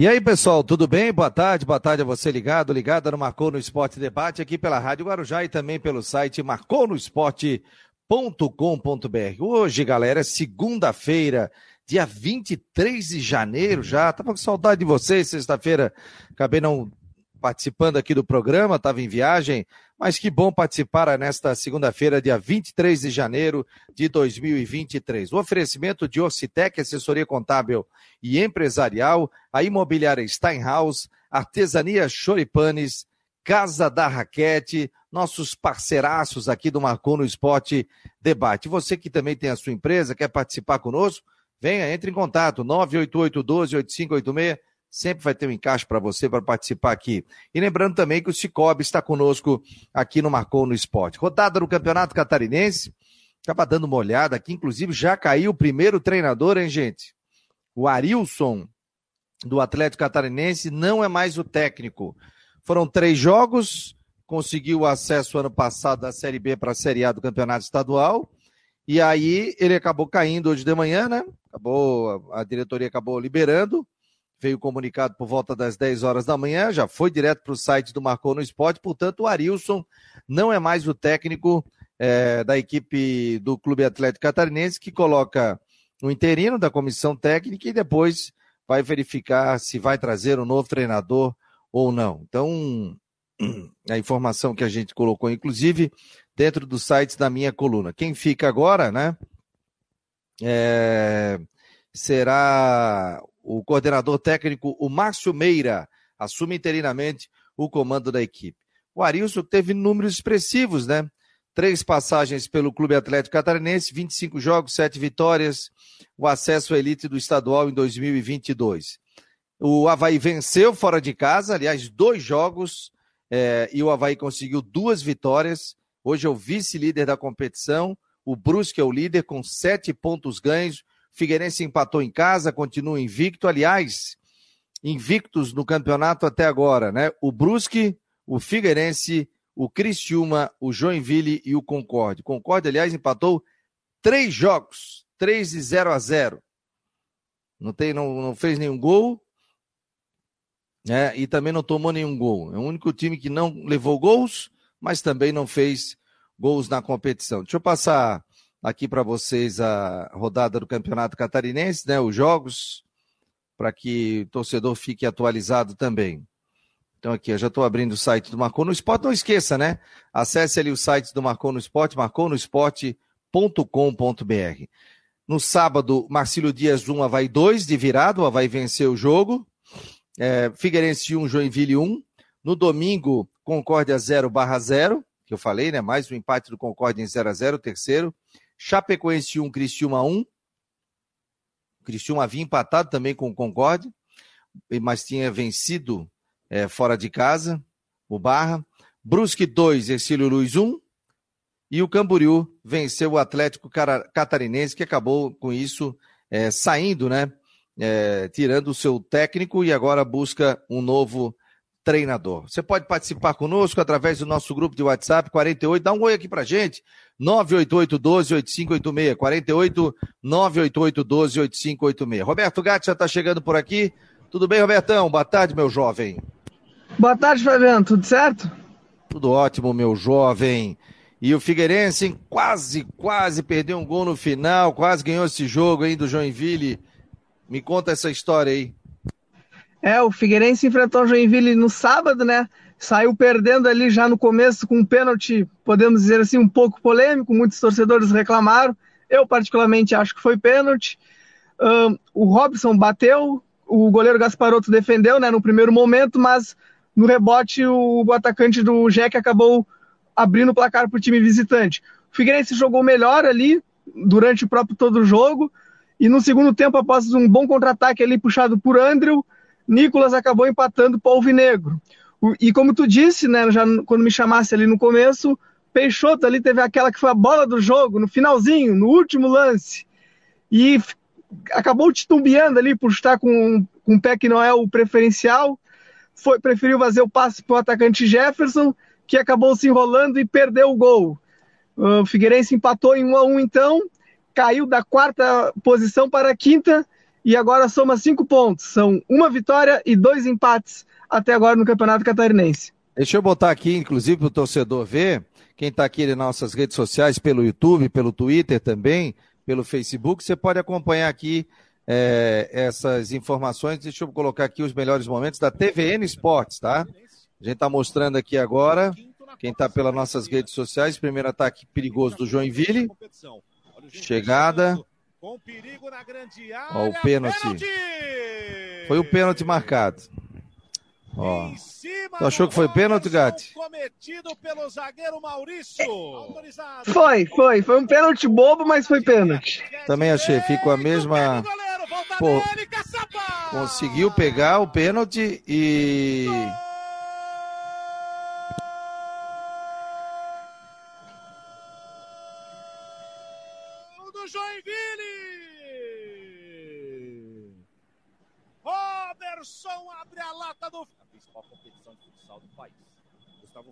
E aí, pessoal, tudo bem? Boa tarde, boa tarde a você ligado, ligada no Marcou no Esporte Debate, aqui pela Rádio Guarujá e também pelo site marconosport.com.br. Hoje, galera, é segunda-feira, dia 23 de janeiro já. Tava com saudade de vocês, sexta-feira acabei não participando aqui do programa, estava em viagem, mas que bom participar nesta segunda-feira, dia 23 de janeiro de 2023. O oferecimento de Orcitec, assessoria contábil e empresarial, a imobiliária Steinhaus, artesania Choripanes, Casa da Raquete, nossos parceiraços aqui do Marcou no Esporte Debate. Você que também tem a sua empresa, quer participar conosco, venha, entre em contato, 988 12 8586 sempre vai ter um encaixe para você para participar aqui. E lembrando também que o Cicobi está conosco aqui no Marcou no Esporte. Rodada do Campeonato Catarinense, estava dando uma olhada aqui, inclusive já caiu o primeiro treinador, hein, gente? O Arilson, do Atlético Catarinense, não é mais o técnico. Foram três jogos, conseguiu acesso ano passado da Série B para a Série A do Campeonato Estadual. E aí ele acabou caindo hoje de manhã, né? Acabou, a diretoria acabou liberando veio comunicado por volta das 10 horas da manhã, já foi direto para o site do Marcou no Esporte, portanto, o Arilson não é mais o técnico é, da equipe do Clube Atlético Catarinense, que coloca o interino da comissão técnica e depois vai verificar se vai trazer um novo treinador ou não. Então, a informação que a gente colocou, inclusive, dentro dos sites da minha coluna. Quem fica agora, né? É, será o coordenador técnico, o Márcio Meira, assume interinamente o comando da equipe. O Arilson teve números expressivos, né? Três passagens pelo Clube Atlético Catarinense, 25 jogos, sete vitórias, o acesso à elite do estadual em 2022. O Havaí venceu fora de casa, aliás, dois jogos, é, e o Havaí conseguiu duas vitórias. Hoje é o vice-líder da competição. O Brusque é o líder com sete pontos ganhos. Figueirense empatou em casa, continua invicto. Aliás, invictos no campeonato até agora, né? O Brusque, o Figueirense, o Criciúma, o Joinville e o Concorde. Concorde, aliás, empatou três jogos, três e 0 a 0. Não, tem, não, não fez nenhum gol, né? E também não tomou nenhum gol. É o único time que não levou gols, mas também não fez gols na competição. Deixa eu passar aqui para vocês a rodada do Campeonato Catarinense, né, os jogos, para que o torcedor fique atualizado também. Então aqui, eu já estou abrindo o site do Marcou no Esporte. Não esqueça, né? Acesse ali o site do Marcou no Esporte, marconosport.com.br. No sábado, Marcílio Dias 1, Havaí 2, de virado, o Havaí venceu o jogo. É, Figueirense 1, Joinville 1. No domingo, Concórdia 0 barra 0, que eu falei, né? Mais um empate do Concórdia em 0 a 0 terceiro. Chapecoense 1, Criciúma 1. Criciúma havia empatado também com o Concorde, mas tinha vencido é, fora de casa, o Barra. Brusque 2, Ercílio Luiz 1. E o Camboriú venceu o Atlético Catarinense, que acabou com isso é, saindo, né? É, tirando o seu técnico e agora busca um novo treinador. Você pode participar conosco através do nosso grupo de WhatsApp 48, dá um oi aqui pra gente, 988 12 8586, 48 988 12 8586. Roberto Gatti já está chegando por aqui. Tudo bem, Robertão? Boa tarde, meu jovem. Boa tarde, Fabiano. Tudo certo? Tudo ótimo, meu jovem. E o Figueirense quase, quase perdeu um gol no final, quase ganhou esse jogo aí do Joinville. Me conta essa história aí. É, o Figueirense enfrentou o Joinville no sábado, né? Saiu perdendo ali já no começo com um pênalti, podemos dizer assim, um pouco polêmico, muitos torcedores reclamaram. Eu, particularmente, acho que foi pênalti. Um, o Robson bateu, o goleiro Gasparotto defendeu né, no primeiro momento, mas no rebote o, o atacante do Jack acabou abrindo o placar para o time visitante. O Figueirense jogou melhor ali durante o próprio todo o jogo, e no segundo tempo, após um bom contra-ataque ali puxado por Andrew, Nicolas acabou empatando para o Alvinegro. E como tu disse, né, já quando me chamasse ali no começo, Peixoto ali teve aquela que foi a bola do jogo, no finalzinho, no último lance. E acabou titubeando ali por estar com, com o pé que não é o preferencial. Foi, preferiu fazer o passe para o atacante Jefferson, que acabou se enrolando e perdeu o gol. O Figueirense empatou em 1 a 1 então, caiu da quarta posição para a quinta e agora soma cinco pontos. São uma vitória e dois empates até agora no Campeonato Catarinense. Deixa eu botar aqui, inclusive, para o torcedor ver, quem está aqui nas nossas redes sociais, pelo YouTube, pelo Twitter também, pelo Facebook, você pode acompanhar aqui é, essas informações. Deixa eu colocar aqui os melhores momentos da TVN Esportes, tá? A gente está mostrando aqui agora, quem está pelas nossas redes sociais, primeiro ataque perigoso do Joinville. Chegada. Ó, o pênalti. Foi o pênalti marcado. Ó. Tu achou que foi pênalti, Gatti? Foi, foi. Foi um pênalti bobo, mas foi pênalti. Também achei. Ficou a mesma. Pô, conseguiu pegar o pênalti e.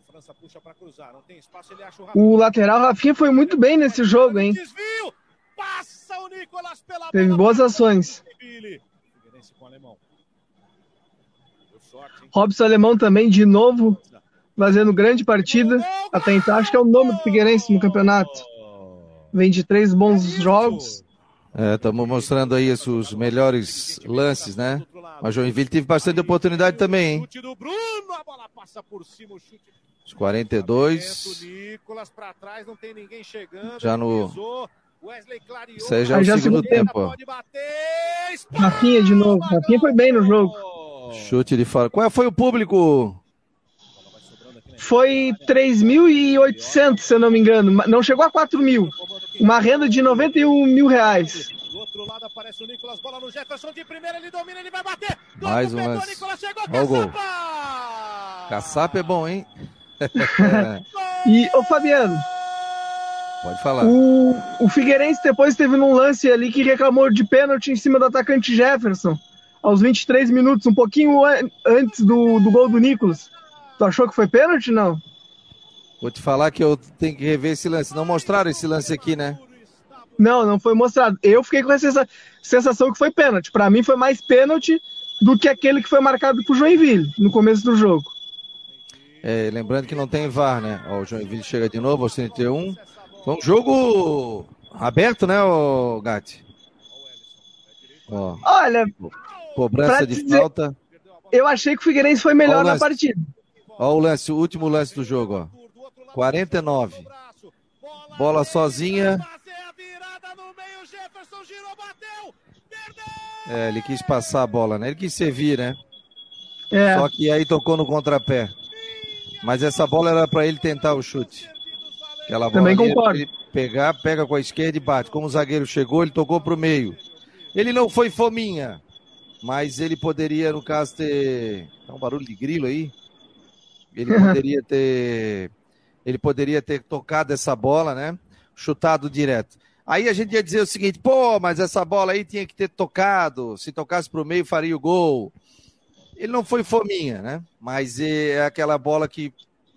França puxa para cruzar, não tem espaço, ele acha o O lateral Rafinha foi muito bem nesse jogo, hein? Desvio, passa o Nicolas pela Teve boas ações. Robson Alemão também de novo fazendo grande partida. Até então acho que é o nome do Figueirense no campeonato. Vem de três bons jogos. Estamos é, mostrando aí os melhores lances, né? Mas Joinville teve bastante oportunidade também, hein? Os 42. Já no. Isso aí já é o segundo tempo. Rafinha de novo. Rafinha foi bem no jogo. Chute de fora. Qual foi o público? Foi 3.800, se eu não me engano. Não chegou a 4 mil. Uma renda de 91 mil reais. Do outro lado aparece o Nicolas, bola no Jefferson de primeira, ele domina, ele vai bater. Mais um lance. Nicolas chegou, Olha gol. Caçapa é bom, hein? e, ô Fabiano. Pode falar. O, o Figueirense depois teve num lance ali que reclamou de pênalti em cima do atacante Jefferson. Aos 23 minutos, um pouquinho antes do, do gol do Nicolas. Tu achou que foi pênalti, não? Vou te falar que eu tenho que rever esse lance. Não mostraram esse lance aqui, né? Não, não foi mostrado. Eu fiquei com essa sensação que foi pênalti. Para mim foi mais pênalti do que aquele que foi marcado pro Joinville no começo do jogo. É, lembrando que não tem VAR, né? Ó, o Joinville chega de novo aos 31. Foi um jogo aberto, né, o Gatti? Ó, Olha, cobrança de dizer, falta. Eu achei que o Figueirense foi melhor na partida. Ó o lance, o último lance do jogo, ó. 49. Bola sozinha. É, ele quis passar a bola, né? Ele quis servir, né? É. Só que aí tocou no contrapé. Mas essa bola era para ele tentar o chute. Aquela bola Também concordo. Ele pegar, pega com a esquerda e bate. Como o zagueiro chegou, ele tocou pro meio. Ele não foi fominha, mas ele poderia, no caso, ter. Tá um barulho de grilo aí. Ele poderia ter. Ele poderia ter tocado essa bola, né? Chutado direto. Aí a gente ia dizer o seguinte, pô, mas essa bola aí tinha que ter tocado, se tocasse para o meio faria o gol. Ele não foi fominha, né? Mas é aquela bola que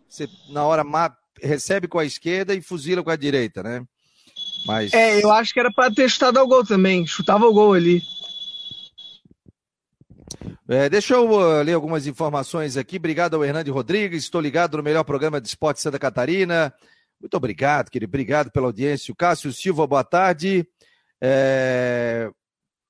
você na hora recebe com a esquerda e fuzila com a direita, né? Mas... É, eu acho que era para ter chutado ao gol também, chutava o gol ali. É, deixa eu uh, ler algumas informações aqui. Obrigado ao Hernande Rodrigues. Estou ligado no melhor programa de esporte Santa Catarina. Muito obrigado, querido. Obrigado pela audiência. O Cássio Silva, boa tarde. É...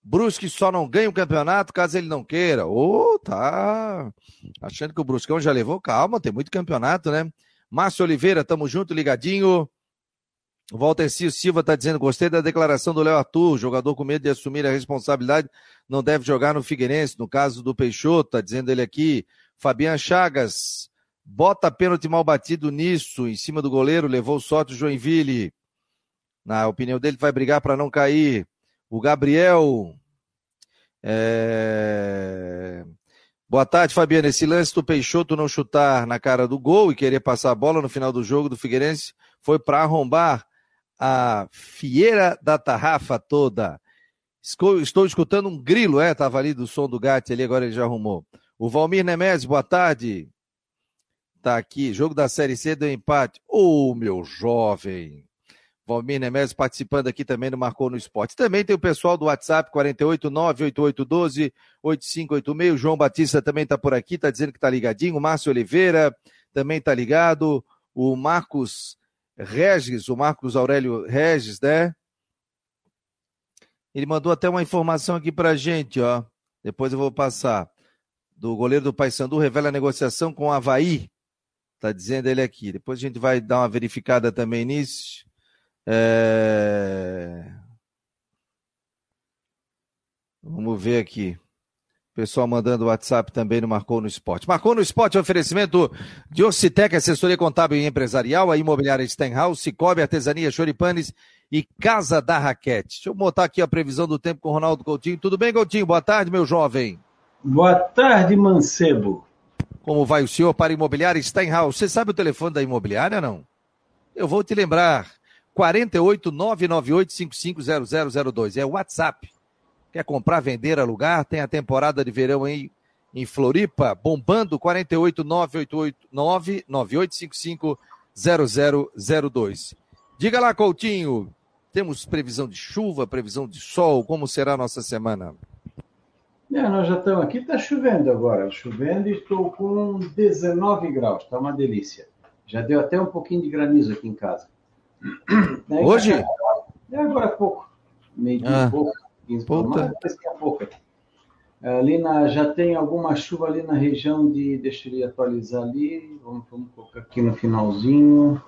Brusque só não ganha o campeonato caso ele não queira. Ô, oh, tá achando que o Bruscão já levou? Calma, tem muito campeonato, né? Márcio Oliveira, tamo junto, ligadinho. O Walter Silva tá dizendo, gostei da declaração do Léo Arthur, jogador com medo de assumir a responsabilidade, não deve jogar no Figueirense, no caso do Peixoto, tá dizendo ele aqui. Fabian Chagas, Bota pênalti mal batido nisso, em cima do goleiro, levou sorte o Joinville. Na opinião dele, vai brigar para não cair. O Gabriel. É... Boa tarde, Fabiano. Esse lance do Peixoto não chutar na cara do gol e querer passar a bola no final do jogo do Figueirense foi para arrombar a fieira da tarrafa toda. Estou, escutando um grilo, é? Tava ali do som do gato ali, agora ele já arrumou. O Valmir Nemes, boa tarde. Tá aqui, jogo da Série C do empate. Ô, oh, meu jovem. Valmir Nemes participando aqui também do Marcou no Esporte. Também tem o pessoal do WhatsApp 48988128586. O João Batista também está por aqui, está dizendo que está ligadinho. O Márcio Oliveira também está ligado. O Marcos Regis, o Marcos Aurélio Regis, né? Ele mandou até uma informação aqui para gente, ó. Depois eu vou passar. Do goleiro do Paysandu revela a negociação com o Havaí. Tá dizendo ele aqui. Depois a gente vai dar uma verificada também nisso. É... Vamos ver aqui. Pessoal mandando WhatsApp também no Marcou no Esporte. Marcou no Esporte, oferecimento de Ocitec, assessoria contábil e empresarial, a imobiliária Stenhouse, Cicobi, artesania Choripanes e Casa da Raquete. Deixa eu botar aqui a previsão do tempo com o Ronaldo Coutinho. Tudo bem, Coutinho? Boa tarde, meu jovem. Boa tarde, Mancebo. Como vai o senhor para a imobiliária Stenhouse? Você sabe o telefone da imobiliária, não? Eu vou te lembrar. 48 998 550002. É o WhatsApp Quer comprar, vender, alugar? Tem a temporada de verão aí em Floripa, bombando 48 988 0002. Diga lá, Coutinho, temos previsão de chuva, previsão de sol, como será a nossa semana? É, nós já estamos aqui, está chovendo agora, chovendo e estou com 19 graus, está uma delícia. Já deu até um pouquinho de granizo aqui em casa. Hoje? É agora há pouco, meio dia ah. pouco. 15 Puta. pouca. Ali na, já tem alguma chuva ali na região de. Deixa eu atualizar ali. Vamos, vamos colocar aqui no finalzinho.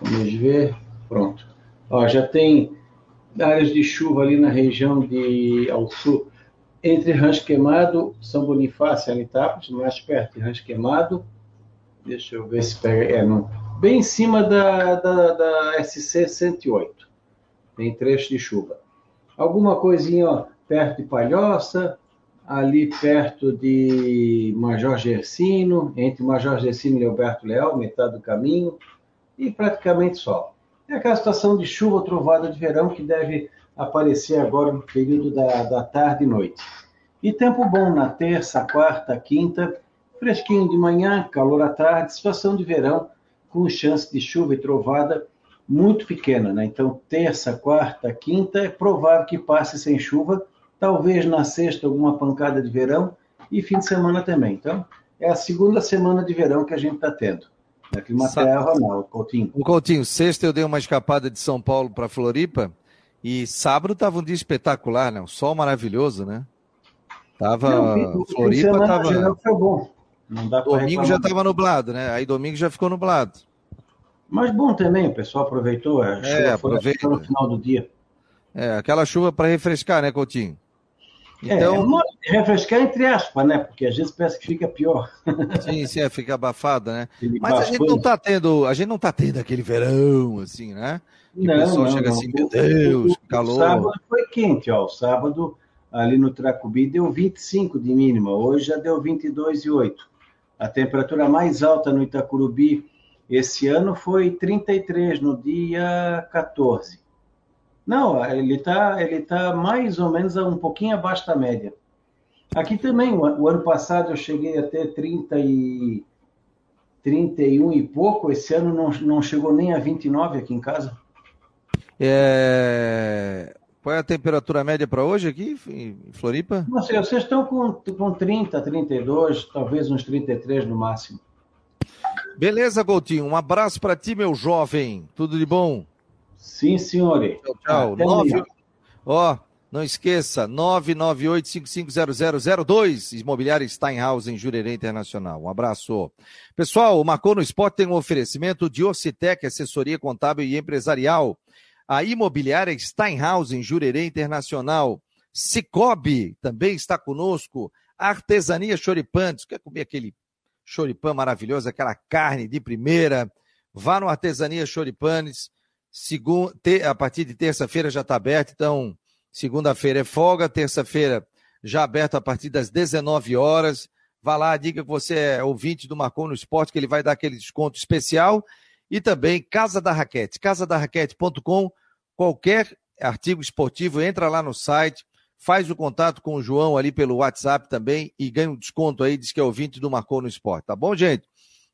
Vamos ver. Pronto. Ó, já tem áreas de chuva ali na região de ao sul, entre Rancho Queimado, São Bonifácio e Anitápolis, mais perto de Rancho Queimado. Deixa eu ver se pega. É, não, bem em cima da, da, da SC 108. Tem trecho de chuva alguma coisinha ó, perto de Palhoça, ali perto de Major Gersino, entre Major Gersino e Alberto Leal, metade do caminho, e praticamente só. É aquela situação de chuva trovada de verão que deve aparecer agora no período da, da tarde e noite. E tempo bom na terça, quarta, quinta, fresquinho de manhã, calor à tarde, situação de verão com chance de chuva e trovada muito pequena, né? Então, terça, quarta, quinta, é provável que passe sem chuva, talvez na sexta alguma pancada de verão e fim de semana também. Então, é a segunda semana de verão que a gente está tendo. Na Climaterra, Ronaldo, Coutinho. O Coutinho, sexta eu dei uma escapada de São Paulo para Floripa e sábado estava um dia espetacular, né? Um sol maravilhoso, né? Tava Não, Floripa tava foi bom. domingo já estava nublado, né? Aí domingo já ficou nublado. Mas bom também, o pessoal aproveitou. A é, aproveita. no final do dia. É, aquela chuva para refrescar, né, Coutinho? É, então... É, refrescar entre aspas, né? Porque às vezes parece que fica pior. Sim, sim, é, fica abafada, né? Mas a gente não tá tendo, a gente não tá tendo aquele verão, assim, né? Que não, o pessoal não, chega não. assim, meu Deus, que calor. O sábado foi quente, ó. O sábado ali no Tracubi deu 25 de mínima, hoje já deu 22,8. A temperatura mais alta no Itacurubi esse ano foi 33 no dia 14. Não, ele está ele tá mais ou menos um pouquinho abaixo da média. Aqui também, o, ano passado eu cheguei até 30 e 31 e pouco, esse ano não, não chegou nem a 29 aqui em casa. É... Qual é a temperatura média para hoje aqui em Floripa? Não sei, vocês estão com, com 30, 32, talvez uns 33 no máximo. Beleza, Coutinho. Um abraço para ti, meu jovem. Tudo de bom? Sim, senhor. Tchau, tchau. Nove... Ó, não esqueça, 998-550002, Imobiliária Steinhaus, em Jurerê Internacional. Um abraço. Pessoal, o Marcou no Esporte tem um oferecimento de Ocitec, assessoria contábil e empresarial. A Imobiliária Steinhaus, em Jurerê Internacional. Cicobi também está conosco. Artesania Choripantes. Quer comer aquele choripã maravilhoso, aquela carne de primeira. Vá no Artesania Choripanes. A partir de terça-feira já está aberto, então segunda-feira é folga, terça-feira já aberto a partir das 19 horas. Vá lá, diga que você é ouvinte do Marcon no Esporte, que ele vai dar aquele desconto especial. E também Casa da Raquete, casadarraquete.com, qualquer artigo esportivo, entra lá no site, faz o contato com o João ali pelo WhatsApp também e ganha um desconto aí, diz que é ouvinte do Marcou no Esporte, tá bom, gente?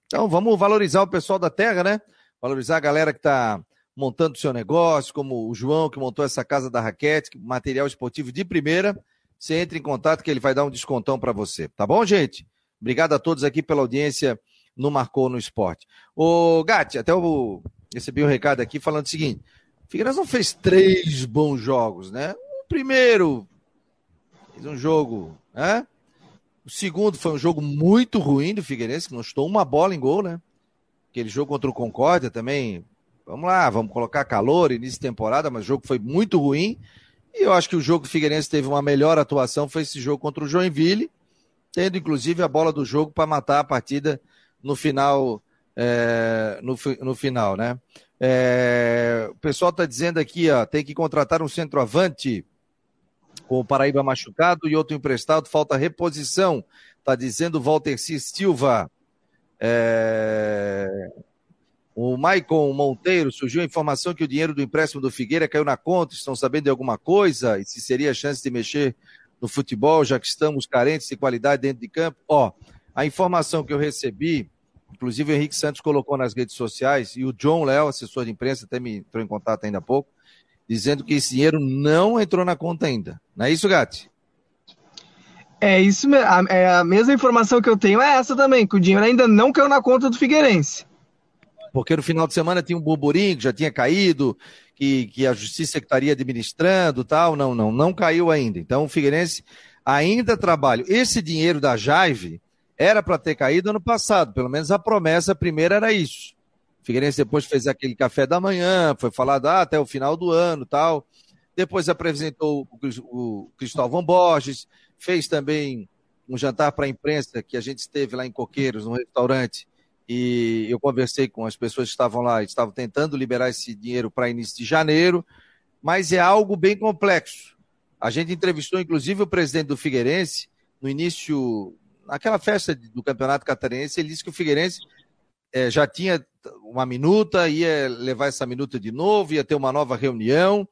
Então vamos valorizar o pessoal da terra, né? Valorizar a galera que está montando seu negócio, como o João, que montou essa casa da raquete, material esportivo de primeira, você entra em contato que ele vai dar um descontão para você. Tá bom, gente? Obrigado a todos aqui pela audiência no Marcou no Esporte. Ô, Gatti, até eu recebi um recado aqui falando o seguinte: Figueirense não fez três bons jogos, né? O primeiro fez um jogo, né? O segundo foi um jogo muito ruim do Figueirense, que não estou uma bola em gol, né? Aquele jogo contra o Concórdia também. Vamos lá, vamos colocar calor, início de temporada, mas o jogo foi muito ruim. E eu acho que o jogo do Figueirense teve uma melhor atuação, foi esse jogo contra o Joinville, tendo inclusive a bola do jogo para matar a partida no final, é, no, no final, né? É, o pessoal está dizendo aqui, ó, tem que contratar um centroavante com o Paraíba machucado e outro emprestado, falta reposição. Está dizendo Walter C. Silva. É... O Maicon Monteiro surgiu a informação que o dinheiro do empréstimo do Figueira caiu na conta. Estão sabendo de alguma coisa? E se seria a chance de mexer no futebol, já que estamos carentes de qualidade dentro de campo? Ó, a informação que eu recebi, inclusive o Henrique Santos colocou nas redes sociais, e o John Léo, assessor de imprensa, até me entrou em contato ainda há pouco, dizendo que esse dinheiro não entrou na conta ainda. Não é isso, Gatti? É isso mesmo. A, é a mesma informação que eu tenho é essa também, que o dinheiro ainda não caiu na conta do Figueirense. Porque no final de semana tinha um burburinho que já tinha caído, que, que a justiça que estaria administrando tal. Não, não, não caiu ainda. Então o Figueirense ainda trabalha. Esse dinheiro da Jaive era para ter caído ano passado, pelo menos a promessa primeira era isso. Figueirense depois fez aquele café da manhã, foi falado ah, até o final do ano tal. Depois apresentou o Cristóvão Borges, fez também um jantar para a imprensa que a gente esteve lá em Coqueiros, num restaurante, e eu conversei com as pessoas que estavam lá, estavam tentando liberar esse dinheiro para início de janeiro, mas é algo bem complexo. A gente entrevistou, inclusive, o presidente do Figueirense no início, naquela festa do Campeonato Catarinense, ele disse que o Figueirense é, já tinha uma minuta, ia levar essa minuta de novo, ia ter uma nova reunião,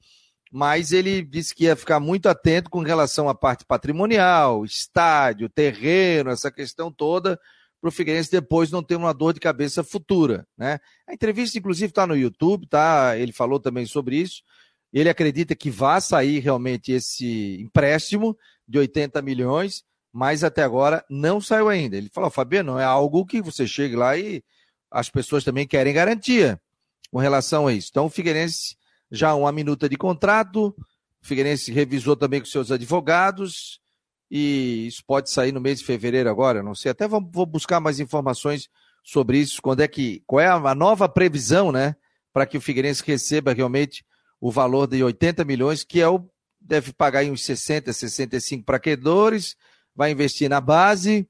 mas ele disse que ia ficar muito atento com relação à parte patrimonial, estádio, terreno, essa questão toda, para o Figueirense depois não ter uma dor de cabeça futura. Né? A entrevista, inclusive, está no YouTube, tá? Ele falou também sobre isso. Ele acredita que vai sair realmente esse empréstimo de 80 milhões, mas até agora não saiu ainda. Ele falou, Fabiano, é algo que você chegue lá e as pessoas também querem garantia com relação a isso. Então, o Figueirense já uma minuta de contrato, o Figueirense revisou também com seus advogados, e isso pode sair no mês de fevereiro agora, não sei, até vou, buscar mais informações sobre isso, quando é que, qual é a nova previsão, né, para que o Figueirense receba realmente o valor de 80 milhões, que é o, deve pagar em uns 60, 65 para credores, vai investir na base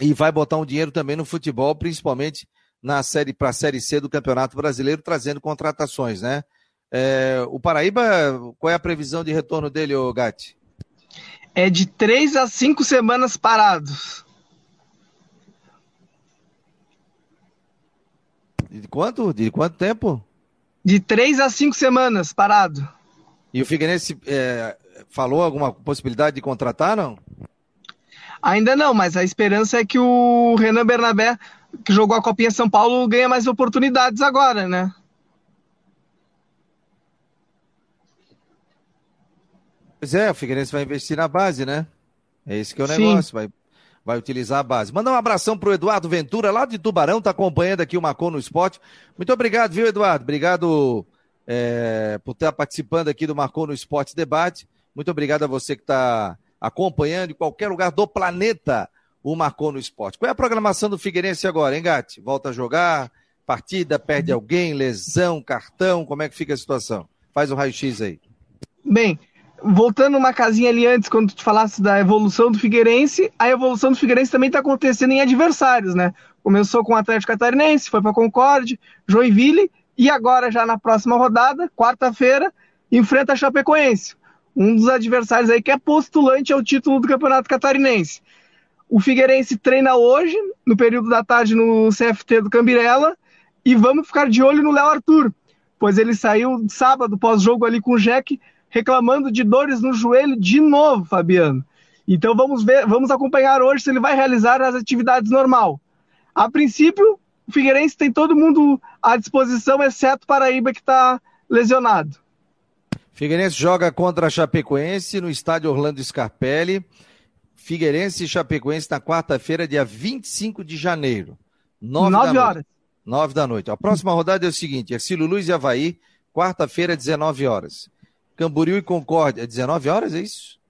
e vai botar um dinheiro também no futebol, principalmente na série para a série C do Campeonato Brasileiro, trazendo contratações, né? É, o Paraíba, qual é a previsão de retorno dele, ô Gatti? É de três a cinco semanas parados. De quanto? De quanto tempo? De três a cinco semanas parado. E o Figueirense é, falou alguma possibilidade de contratar, não? Ainda não, mas a esperança é que o Renan Bernabé que jogou a Copinha São Paulo ganha mais oportunidades agora, né? Pois é, o Figueirense vai investir na base, né? É esse que é o negócio, vai, vai utilizar a base. Manda um abração pro Eduardo Ventura, lá de Tubarão, tá acompanhando aqui o Macon no Esporte. Muito obrigado, viu, Eduardo? Obrigado é, por estar participando aqui do Marcou no Esporte Debate. Muito obrigado a você que está acompanhando em qualquer lugar do planeta o Marcou no Esporte. Qual é a programação do Figueirense agora, hein, Gatti? Volta a jogar, partida, perde alguém, lesão, cartão, como é que fica a situação? Faz o um raio-x aí. Bem, voltando uma casinha ali antes, quando tu falasse da evolução do Figueirense, a evolução do Figueirense também está acontecendo em adversários, né? Começou com o Atlético Catarinense, foi para Concorde, Joinville, e agora já na próxima rodada, quarta-feira, enfrenta a Chapecoense. Um dos adversários aí que é postulante ao título do Campeonato Catarinense. O Figueirense treina hoje, no período da tarde, no CFT do Cambirela. E vamos ficar de olho no Léo Arthur, pois ele saiu sábado, pós-jogo ali com o Jack, reclamando de dores no joelho de novo, Fabiano. Então vamos ver, vamos acompanhar hoje se ele vai realizar as atividades normal. A princípio, o Figueirense tem todo mundo à disposição, exceto o Paraíba que está lesionado. Figueirense joga contra a Chapecoense no estádio Orlando Scarpelli. Figueirense e Chapecoense na quarta-feira, dia 25 de janeiro. Nove, Nove horas. Noite. Nove da noite. A próxima rodada é o seguinte: Ercílio Luz e Havaí, quarta-feira, 19 horas. Camboriú e Concórdia, 19 horas, é isso?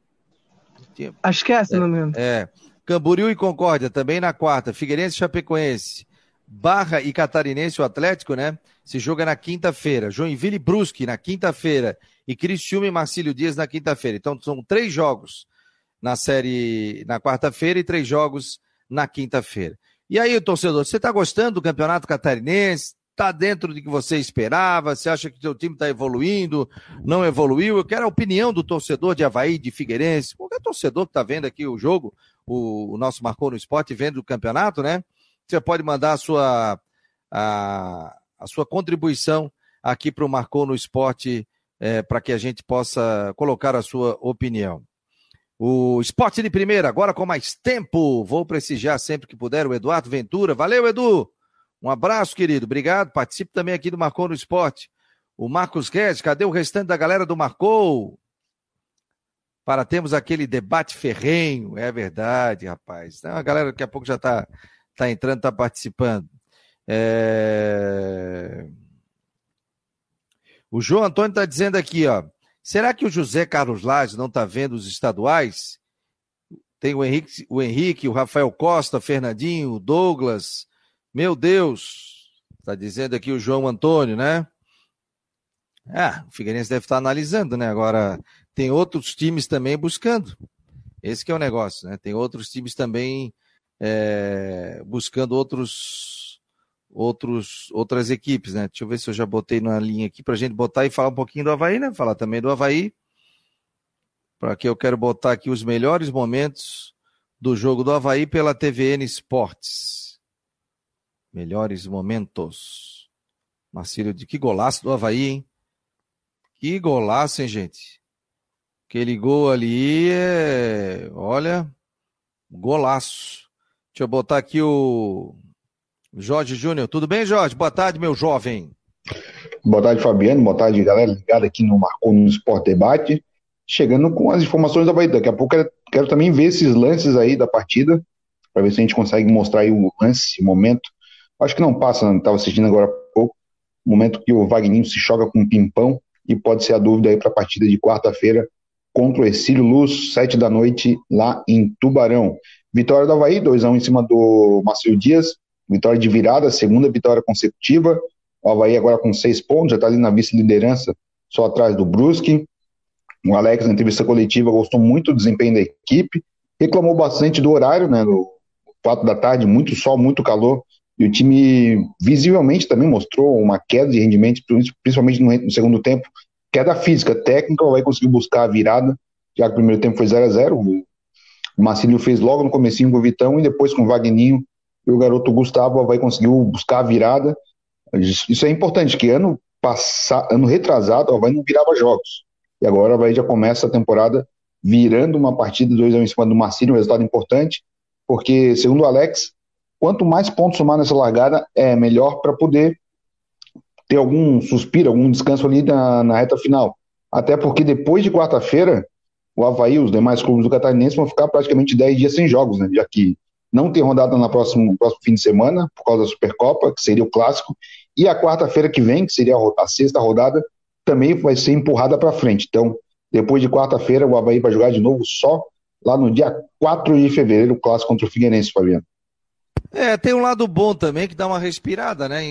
Acho que é, não me engano. É. Camboriú e Concórdia, também na quarta. Figueirense e Chapecoense. Barra e Catarinense, o Atlético, né? Se joga na quinta-feira. Joinville e Brusque na quinta-feira. E Cristiúma e Marcílio Dias na quinta-feira. Então são três jogos na série na quarta-feira e três jogos na quinta-feira. E aí, torcedor, você está gostando do campeonato catarinense? Está dentro do que você esperava? Você acha que o seu time está evoluindo? Não evoluiu? Eu quero a opinião do torcedor de Havaí, de Figueirense, qualquer torcedor que está vendo aqui o jogo, o, o nosso Marcou no Esporte, vendo o campeonato, né? Você pode mandar a sua, a, a sua contribuição aqui para o Marcou no Esporte, é, para que a gente possa colocar a sua opinião. O Esporte de Primeira, agora com mais tempo. Vou prestigiar sempre que puder o Eduardo Ventura. Valeu, Edu! Um abraço, querido. Obrigado. Participe também aqui do Marcou no Esporte. O Marcos Guedes, cadê o restante da galera do Marcou? Para termos aquele debate ferrenho. É verdade, rapaz. Então, a galera daqui a pouco já está tá entrando, está participando. É... O João Antônio está dizendo aqui, ó. Será que o José Carlos Lages não está vendo os estaduais? Tem o Henrique, o Henrique, o Rafael Costa, Fernandinho, o Douglas. Meu Deus, está dizendo aqui o João Antônio, né? Ah, o Figueirense deve estar tá analisando, né? Agora, tem outros times também buscando. Esse que é o negócio, né? Tem outros times também é, buscando outros outros, outras equipes, né? Deixa eu ver se eu já botei na linha aqui para a gente botar e falar um pouquinho do Havaí, né? Falar também do Havaí. Para que eu quero botar aqui os melhores momentos do jogo do Havaí pela TVN Esportes. Melhores momentos. Marcílio, de que golaço do Havaí, hein? Que golaço, hein, gente? Aquele gol ali é. Olha, golaço. Deixa eu botar aqui o Jorge Júnior. Tudo bem, Jorge? Boa tarde, meu jovem. Boa tarde, Fabiano. Boa tarde, galera ligada aqui no Marcou no Sport Debate. Chegando com as informações da Bahia. Daqui a pouco quero, quero também ver esses lances aí da partida, para ver se a gente consegue mostrar aí o lance, o momento. Acho que não passa, estava assistindo agora há pouco, momento que o Wagninho se choca com um pimpão e pode ser a dúvida aí para a partida de quarta-feira contra o Exílio Luz, sete da noite, lá em Tubarão. Vitória do Havaí, 2x1 um em cima do Márcio Dias vitória de virada, segunda vitória consecutiva. O Havaí agora com seis pontos, já está ali na vice-liderança, só atrás do Brusque. O Alex, na entrevista coletiva, gostou muito do desempenho da equipe, reclamou bastante do horário, né, no quatro da tarde, muito sol, muito calor, e o time visivelmente também mostrou uma queda de rendimento, principalmente no, segundo tempo, queda física, técnica, o Havaí conseguiu buscar a virada, já que o primeiro tempo foi 0 a 0 o Marcílio fez logo no comecinho com o Vitão, e depois com o Vagninho, e o garoto Gustavo vai conseguir buscar a virada. Isso é importante, que ano passado, ano retrasado, o Havaí não virava jogos. E agora o Havaí já começa a temporada virando uma partida 2 a 1 em cima do Marcílio, um resultado importante, porque, segundo o Alex, quanto mais pontos somar nessa largada, é melhor para poder ter algum suspiro, algum descanso ali na, na reta final. Até porque depois de quarta-feira, o Havaí, os demais clubes do Catarinense vão ficar praticamente 10 dias sem jogos, né? Já que não tem rodada no próximo, próximo fim de semana, por causa da Supercopa, que seria o clássico. E a quarta-feira que vem, que seria a, a sexta rodada, também vai ser empurrada para frente. Então, depois de quarta-feira, o Havaí vai jogar de novo só lá no dia 4 de fevereiro, o clássico contra o Figueirense, Fabiano. É, tem um lado bom também que dá uma respirada, né?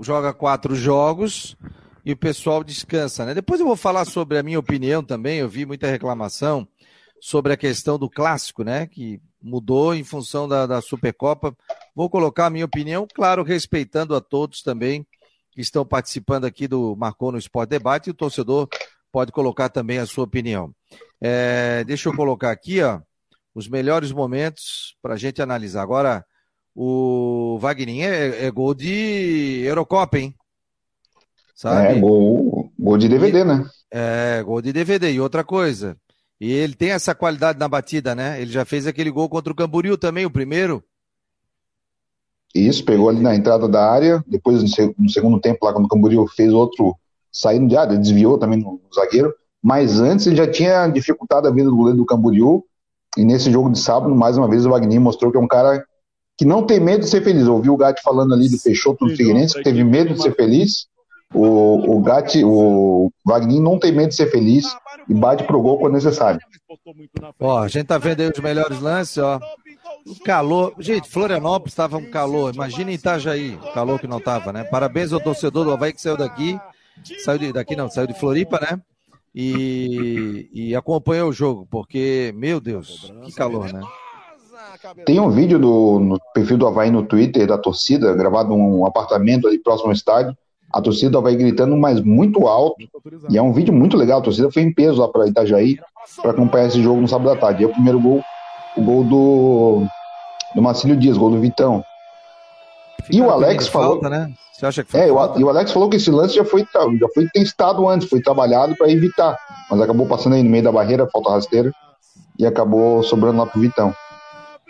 Joga quatro jogos e o pessoal descansa, né? Depois eu vou falar sobre a minha opinião também. Eu vi muita reclamação sobre a questão do clássico, né? Que mudou em função da, da Supercopa. Vou colocar a minha opinião, claro, respeitando a todos também que estão participando aqui do Marcou no Esporte Debate, e o torcedor pode colocar também a sua opinião. É, deixa eu colocar aqui, ó, os melhores momentos para a gente analisar. Agora, o Wagner é, é, gol de Eurocopa, hein? Sabe? É, gol, gol de DVD, e, né? É, gol de DVD. E outra coisa, e ele tem essa qualidade na batida, né? Ele já fez aquele gol contra o Camboriú também, o primeiro. Isso, pegou ali na entrada da área, depois no segundo tempo, lá quando o Camboriú fez outro saindo de área, desviou também no zagueiro, mas antes ele já tinha dificultado a vida do goleiro do Camboriú, e nesse jogo de sábado, mais uma vez, o Wagner mostrou que é um cara que não tem medo de ser feliz. Eu ouvi o Gatti falando ali do Peixoto do Figueirense, que teve medo de ser feliz. O, o Gatti, o Wagner não tem medo de ser feliz e bate pro gol quando necessário. Ó, a gente tá vendo aí os melhores lances, ó. O calor. Gente, Florianópolis estava um calor. Imagina Itajaí, o calor que não tava, né? Parabéns ao torcedor do Havaí que saiu daqui. Saiu de, daqui não, saiu de Floripa, né? E, e acompanhou o jogo, porque, meu Deus, que calor, né? Tem um vídeo do, no perfil do Havaí no Twitter da torcida, gravado num apartamento ali próximo ao estádio. A torcida Havaí gritando, mas muito alto. E é um vídeo muito legal. A torcida foi em peso lá para Itajaí para acompanhar esse jogo no sábado à tarde. E é o primeiro gol, o gol do, do Marcílio Dias, gol do Vitão. Fica e o Alex falou. Falta, né? Você acha que foi é, o, e o Alex falou que esse lance já foi, já foi testado antes, foi trabalhado para evitar. Mas acabou passando aí no meio da barreira, falta rasteira, e acabou sobrando lá pro Vitão.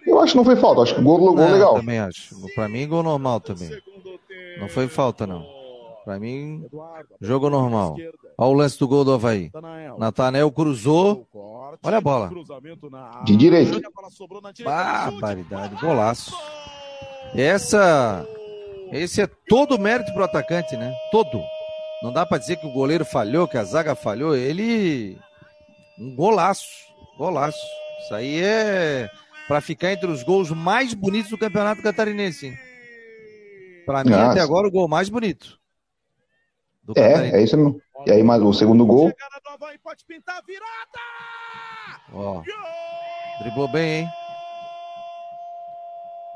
Eu acho que não foi falta, acho que gol, gol não, legal. Também acho. Pra mim, gol normal também. Não foi falta, não. Pra mim, jogo normal. Olha o lance do gol do Havaí. Natanel cruzou. Olha a bola. De direita. Barbaridade. Golaço. Essa. Esse é todo mérito pro atacante, né? Todo. Não dá para dizer que o goleiro falhou, que a zaga falhou. Ele. Um golaço. Golaço. Isso aí é para ficar entre os gols mais bonitos do Campeonato Catarinense. Para mim, Nossa. até agora, o gol mais bonito. É, é isso mesmo. E aí, mais o segundo gol. Ó, driblou bem, hein?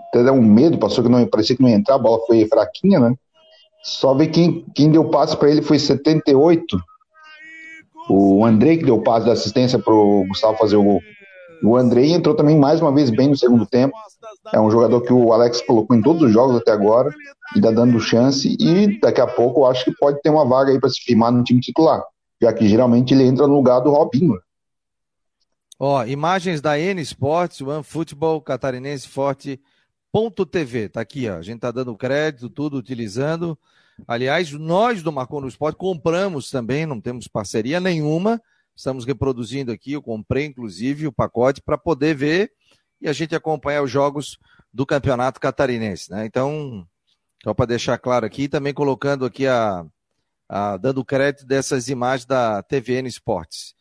Até deu um medo, passou que não parecia que não ia entrar, a bola foi fraquinha, né? Só ver quem, quem deu passe para ele foi 78. O Andrei que deu passe da assistência pro Gustavo fazer o gol. O Andrei entrou também mais uma vez bem no segundo tempo. É um jogador que o Alex colocou em todos os jogos até agora e tá dando chance. E daqui a pouco eu acho que pode ter uma vaga aí para se firmar no time titular, já que geralmente ele entra no lugar do Robinho. Ó, imagens da N Sports, One Football, Catarinense Forte. Ponto TV, tá aqui, ó. A gente tá dando crédito, tudo utilizando. Aliás, nós do Marcon no Esporte compramos também, não temos parceria nenhuma Estamos reproduzindo aqui, eu comprei inclusive o pacote para poder ver e a gente acompanhar os jogos do Campeonato Catarinense, né? Então, só para deixar claro aqui, também colocando aqui a, a, dando crédito dessas imagens da TVN Esportes.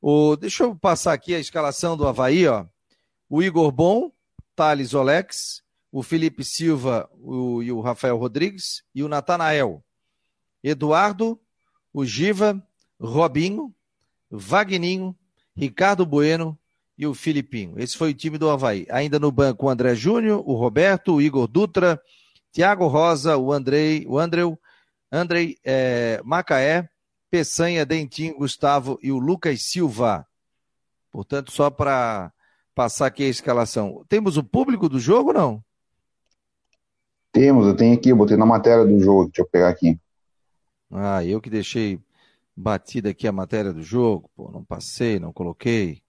O, deixa eu passar aqui a escalação do Havaí, ó. O Igor Bom, Thales Olex, o Felipe Silva o, e o Rafael Rodrigues e o Natanael. Eduardo, o Giva, Robinho, Vagninho, Ricardo Bueno e o Filipinho. Esse foi o time do Havaí. Ainda no banco o André Júnior, o Roberto, o Igor Dutra, Tiago Rosa, o Andrei, o Andreu, Andrei é, Macaé, Peçanha, Dentinho, Gustavo e o Lucas Silva. Portanto, só para passar aqui a escalação. Temos o público do jogo ou não? Temos, eu tenho aqui, eu botei na matéria do jogo, deixa eu pegar aqui. Ah, eu que deixei batida aqui a matéria do jogo, pô, não passei, não coloquei.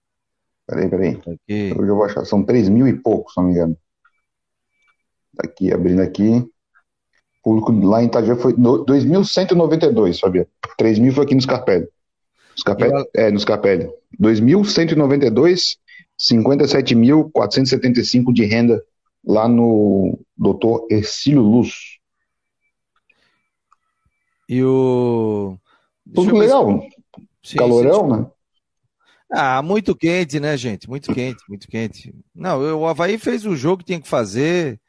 Peraí, peraí. Tá aqui. Hoje eu vou achar, são 3 mil e pouco, se não me engano. Tá aqui, abrindo aqui. O público lá em Itajaí foi 2.192, sabia? 3 mil foi aqui no Scarpelli. Scarpelli eu... É, no Scarpelli. 2.192, 57.475 de renda lá no doutor Ercílio Luz. E o tudo legal. Sim, Calorão, sim. né? Ah, muito quente, né, gente? Muito quente, muito quente. Não, o Havaí fez o jogo que tinha que fazer.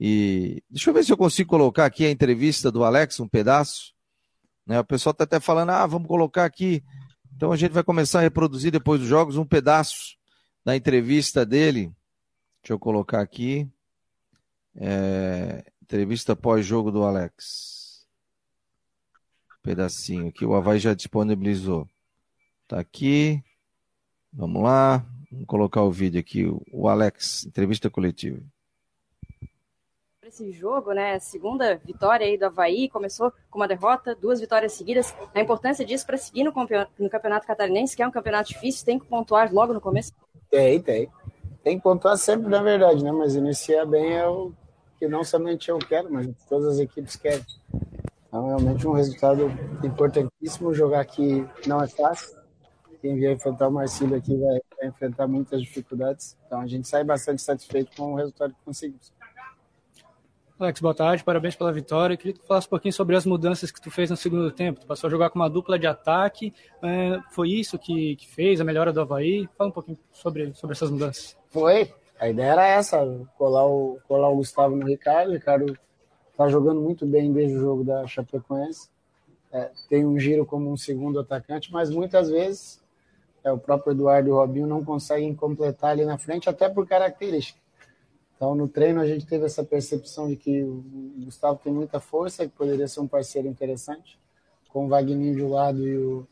E deixa eu ver se eu consigo colocar aqui a entrevista do Alex, um pedaço. Né? O pessoal está até falando, ah, vamos colocar aqui. Então a gente vai começar a reproduzir depois dos jogos um pedaço da entrevista dele. Deixa eu colocar aqui. É... Entrevista pós-jogo do Alex pedacinho que o Havaí já disponibilizou. Tá aqui. Vamos lá. Vamos colocar o vídeo aqui. O Alex, entrevista coletiva. Esse jogo, né? Segunda vitória aí do Havaí, começou com uma derrota, duas vitórias seguidas. A importância disso para seguir no, no Campeonato Catarinense, que é um campeonato difícil, tem que pontuar logo no começo? Tem, tem. Tem que pontuar sempre, na verdade, né? Mas iniciar bem é o que não somente eu quero, mas todas as equipes querem. Então, realmente um resultado importantíssimo. Jogar aqui não é fácil. Quem vier enfrentar o Marcílio aqui vai, vai enfrentar muitas dificuldades. Então, a gente sai bastante satisfeito com o resultado que conseguimos. Alex, boa tarde, parabéns pela vitória. Eu queria que tu falasse um pouquinho sobre as mudanças que tu fez no segundo tempo. Tu passou a jogar com uma dupla de ataque. É, foi isso que, que, fez a melhora do Havaí? Fala um pouquinho sobre, sobre essas mudanças. Foi. A ideia era essa, colar o, colar o Gustavo no Ricardo. O Ricardo está jogando muito bem desde o jogo da Chapecoense. É, tem um giro como um segundo atacante, mas muitas vezes é, o próprio Eduardo e o Robinho não conseguem completar ali na frente, até por característica. Então, no treino, a gente teve essa percepção de que o Gustavo tem muita força, que poderia ser um parceiro interessante, com o Wagninho de um lado e o,